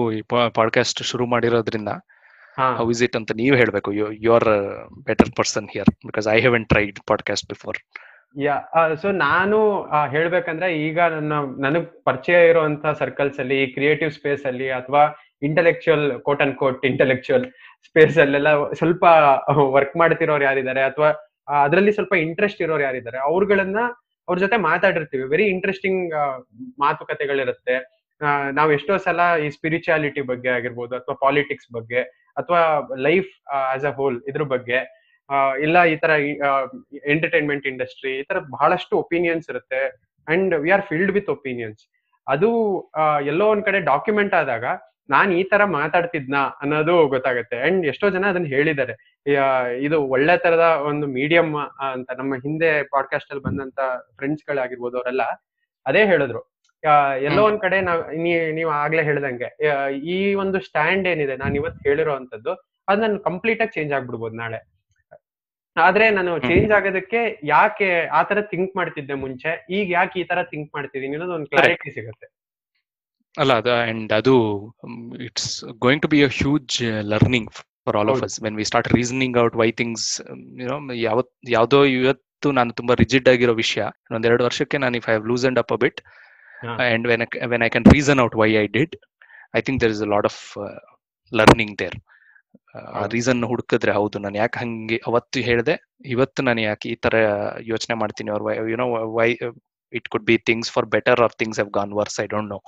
ಪಾಡ್ಕಾಸ್ಟ್ ಶುರು ಮಾಡಿರೋದ್ರಿಂದ ಹಾ. ಇಸ್ ಇಟ್ ಅಂತ ನೀವು ಹೇಳಬೇಕು. You you are better person here because I have tried podcast before yeah so ನಾನು ಆ, ಹೇಳ್ಬೇಕಂದ್ರೆ ಈಗ ನನ್ನ ನನಗ್ ಪರಿಚಯ ಇರುವಂತ ಸರ್ಕಲ್ಸ್ ಅಲ್ಲಿ ಕ್ರಿಯೇಟಿವ್ ಸ್ಪೇಸ್ ಅಲ್ಲಿ ಅಥವಾ intellectual quote and quote intellectual space ಅಲ್ಲೆಲ್ಲ ಸ್ವಲ್ಪ ವರ್ಕ್ ಮಾಡ್ತಿರೋರು ಯಾರಿದ್ದಾರೆ ಅಥವಾ ಅದರಲ್ಲಿ ಸ್ವಲ್ಪ ಇಂಟ್ರೆಸ್ಟ್ ಇರೋರು ಯಾರಿದ್ದಾರೆ ಅವ್ರುಗಳನ್ನ ಅವ್ರ ಜೊತೆ ಮಾತಾಡಿರ್ತೀವಿ. Very interesting ಮಾತುಕತೆಗಳಿರುತ್ತೆ. ನಾವ್ ಎಷ್ಟೋ ಸಲ ಈ ಸ್ಪಿರಿಚುಯಾಲಿಟಿ ಬಗ್ಗೆ ಆಗಿರ್ಬೋದು, ಅಥವಾ ಪಾಲಿಟಿಕ್ಸ್ ಬಗ್ಗೆ, ಅಥವಾ ಲೈಫ್ ಆಸ್ ಅ ಹೋಲ್ ಇದ್ರ ಬಗ್ಗೆ ಇಲ್ಲ ಈ ತರ ಎಂಟರ್ಟೈನ್ಮೆಂಟ್ ಇಂಡಸ್ಟ್ರಿ ಈ ತರ ಬಹಳಷ್ಟು ಒಪಿನಿಯನ್ಸ್ ಇರುತ್ತೆ. And we are filled with opinions ಅದು ಎಲ್ಲೋ ಒಂದ್ ಕಡೆ ಡಾಕ್ಯುಮೆಂಟ್ ಆದಾಗ ನಾನ್ ಈ ತರ ಮಾತಾಡ್ತಿದ್ನಾ ಅನ್ನೋದು ಗೊತ್ತಾಗುತ್ತೆ. ಅಂಡ್ ಎಷ್ಟೋ ಜನ ಅದನ್ನ ಹೇಳಿದ್ದಾರೆ. ಇದು ಒಳ್ಳೆ ತರದ ಒಂದು ಮೀಡಿಯಂ ಅಂತ ನಮ್ಮ ಹಿಂದೆ ಪಾಡ್ಕಾಸ್ಟ್ ಅಲ್ಲಿ ಬಂದಂತ ಫ್ರೆಂಡ್ಸ್ ಗಳಾಗಿರ್ಬೋದು ಅವರೆಲ್ಲ ಅದೇ ಹೇಳಿದ್ರು. ಎಲ್ಲೋ ಒಂದ್ ಕಡೆ ನಾವ್ ನೀವ್ ಆಗ್ಲೇ ಹೇಳ್ದಂಗೆ ಈ ಒಂದು ಸ್ಟ್ಯಾಂಡ್ ಏನಿದೆ ನಾನು ಇವತ್ತು ಹೇಳಿರೋ ಅಂತದ್ದು ಅದ್ ನನ್ ಕಂಪ್ಲೀಟ್ ಆಗಿ ಚೇಂಜ್ ಆಗ್ಬಿಡ್ಬೋದು ನಾಳೆ. ಆದ್ರೆ ನಾನು ಚೇಂಜ್ ಆಗೋದಕ್ಕೆ ಯಾಕೆ ಆ ತರ ಥಿಂಕ್ ಮಾಡ್ತಿದ್ದೆ ಮುಂಚೆ ಈಗ ಯಾಕೆ ಈ ತರ ಥಿಂಕ್ ಮಾಡ್ತಿದ್ದೀನಿ ಅನ್ನೋದು ಒಂದು ಕ್ಲಾರಿಟಿ ಸಿಗುತ್ತೆ. ಅಲ್ಲ ಅದ ಅಂಡ್ ಅದು it's going to be a huge learning for all of. Us when we start reasoning out why things you know ಯಾವತ್ ಯಾವ್ದೋ ಇವತ್ತು ನಾನು ತುಂಬಾ ರಿಜಿಡ್ ಆಗಿರೋ ವಿಷಯ ಒಂದೆರಡು ವರ್ಷಕ್ಕೆ ನಾನು if I lose and up a bit bit. And when when I can reason out why I did I think there is a lot of learning there ಆ. ರೀಸನ್ ಹುಡುಕಿದ್ರೆ ಹೌದು ನಾನು ಯಾಕೆ ಹಂಗೆ ಅವತ್ತು ಹೇಳಿದೆ ಇವತ್ತು ನಾನು ಯಾಕೆ ಈ ತರ ಯೋಚನೆ ಮಾಡ್ತೀನಿ ಅವ್ರ you know why it could be things for better or things have gone worse I don't know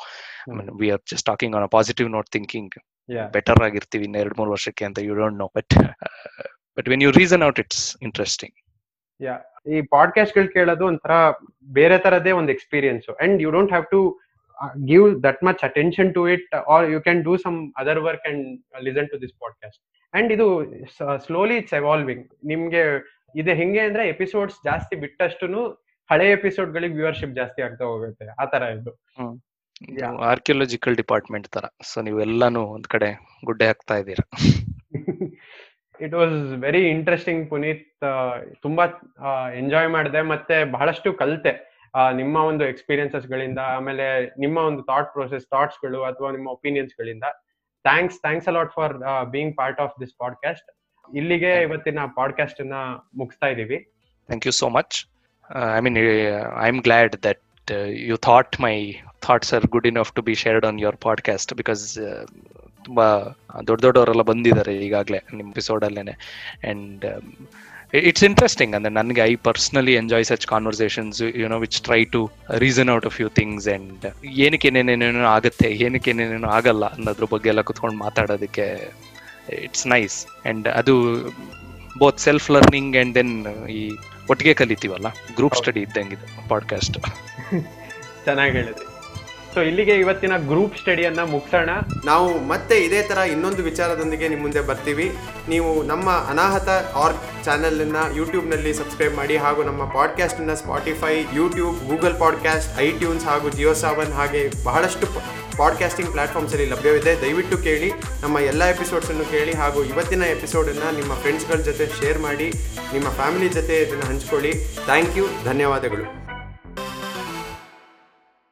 I mean we are just talking on a positive note thinking Yeah. Better ಆಗಿರ್ತೀವಿ ಇನ್ನು ಎರಡು ಮೂರು ವರ್ಷಕ್ಕೆ ಅಂತ you don't know but but when you reason out it's interesting ಈ ಪಾಡ್ಕಾಸ್ಟ್ಗಳು ಕೇಳೋದು ಒಂಥರ ಬೇರೆ ತರದೇ ಒಂದು experience and you don't have to give that much attention to it or you can do some other work and listen to this podcast and ಇದು slowly it's evolving ನಿಮ್ಗೆ ಇದು ಹೆಂಗೆ ಅಂದ್ರೆ ಎಪಿಸೋಡ್ಸ್ ಜಾಸ್ತಿ ಬಿಟ್ಟಷ್ಟು ಹಳೆ ಎಪಿಸೋಡ್ ಗಳಿಗೆ ವ್ಯೂವರ್ಶಿಪ್ ಜಾಸ್ತಿ ಆಗ್ತಾ ಹೋಗುತ್ತೆ ಆ ತರ ಇದು. ಆರ್ಕಿಯೋಲಜಿಕಲ್ ಡಿಪಾರ್ಟ್ಮೆಂಟ್ ತರ ಸೊ ನೀವೆಲ್ಲಾನು ಒಂದ್ ಕಡೆ ಗುಡ್ಡೆ ಹಾಕ್ತಾ ಇದ್ದೀರಾ? It was very interesting Puneet. ತುಂಬಾ ಎಂಜಾಯ್ ಮಾಡಿದೆ ಮತ್ತೆ ಬಹಳಷ್ಟು ಕಲಿತೆ. ನಿಮ್ಮ ಒಂದು ಎಕ್ಸ್ಪೀರಿಯನ್ಸಸ್ ಗಳಿಂದ ಆಮೇಲೆ ನಿಮ್ಮ ಒಂದು ಥಾಟ್ ಪ್ರೊಸೆಸ್ ಥಾಟ್ಸ್ಗಳು ಅಥವಾ ನಿಮ್ಮ ಒಪಿನಿಯನ್ಸ್ ಗಳಿಂದ thanks thanks a lot for being part of this podcast ಇಲ್ಲಿಗೆ ಇವತ್ತಿನ ಪಾಡ್ಕಾಸ್ಟ್ ಅನ್ನ ಮುಗಿಸ್ತಾ ಇದೀವಿ thank you so much. Uh, I mean, uh, I'm glad that uh, you thought my are good enough to be shared on your podcast because uh, ತುಂಬಾ ದೊಡ್ಡ ದೊಡ್ಡವರೆಲ್ಲ ಬಂದಿದ್ದಾರೆ ಈಗಾಗಲೇ ನಿಮ್ಮ ಎಪಿಸೋಡ್ ಅಲ್ಲೇನೆ. ಅಂಡ್ ಇಟ್ಸ್ ಇಂಟ್ರೆಸ್ಟಿಂಗ್ ಅಂದ್ರೆ ನನಗೆ I personally enjoy such conversations you know which try to reason out of few things and ಏನಕ್ಕೆ ಏನೇನೇನೇನೋ ಆಗುತ್ತೆ ಏನಕ್ಕೆ ಏನೇನೇನೋ ಆಗಲ್ಲ ಅನ್ನೋದ್ರ ಬಗ್ಗೆ ಎಲ್ಲ ಕುತ್ಕೊಂಡು ಮಾತಾಡೋದಕ್ಕೆ ಇಟ್ಸ್ ನೈಸ್ ಅಂಡ್ ಅದು both self learning and then ಈ ಒಟ್ಟಿಗೆ ಕಲಿತೀವಲ್ಲ? ಗ್ರೂಪ್. ಸ್ಟಡಿ ಇದ್ದಂಗಿದೆ ಪಾಡ್ಕಾಸ್ಟ್ ಚೆನ್ನಾಗಿ ಹೇಳಿದ್ರಿ. ಸೊ ಇಲ್ಲಿಗೆ ಇವತ್ತಿನ ಗ್ರೂಪ್ ಸ್ಟಡಿಯನ್ನ ಮುಗಿಸೋಣ. ನಾವು ಮತ್ತೆ ಇದೇ ತರ ಇನ್ನೊಂದು ವಿಚಾರದೊಂದಿಗೆ ನಿಮ್ಮ ಮುಂದೆ ಬರ್ತೀವಿ. ನೀವು ನಮ್ಮ ಅನಾಹತ ಆರ್ಕ್ ಚಾನಲನ್ನು ಯೂಟ್ಯೂಬ್ನಲ್ಲಿ ಸಬ್ಸ್ಕ್ರೈಬ್ ಮಾಡಿ ಹಾಗೂ ನಮ್ಮ ಪಾಡ್ಕಾಸ್ಟನ್ನು Spotify YouTube Google podcast iTunes ಹಾಗೂ ಜಿಯೋ ಸಾವನ್ ಹಾಗೆ ಬಹಳಷ್ಟು ಪಾಡ್ಕಾಸ್ಟಿಂಗ್ ಪ್ಲಾಟ್ಫಾರ್ಮ್ಸಲ್ಲಿ ಲಭ್ಯವಿದೆ. ದಯವಿಟ್ಟು ಕೇಳಿ, ನಮ್ಮ ಎಲ್ಲ ಎಪಿಸೋಡ್ಸನ್ನು ಕೇಳಿ ಹಾಗೂ ಇವತ್ತಿನ ಎಪಿಸೋಡನ್ನು ನಿಮ್ಮ ಫ್ರೆಂಡ್ಸ್ಗಳ ಜೊತೆ ಶೇರ್ ಮಾಡಿ, ನಿಮ್ಮ ಫ್ಯಾಮಿಲಿ ಜೊತೆ ಇದನ್ನು ಹಂಚ್ಕೊಳ್ಳಿ. ಥ್ಯಾಂಕ್ ಯು ಧನ್ಯವಾದಗಳು.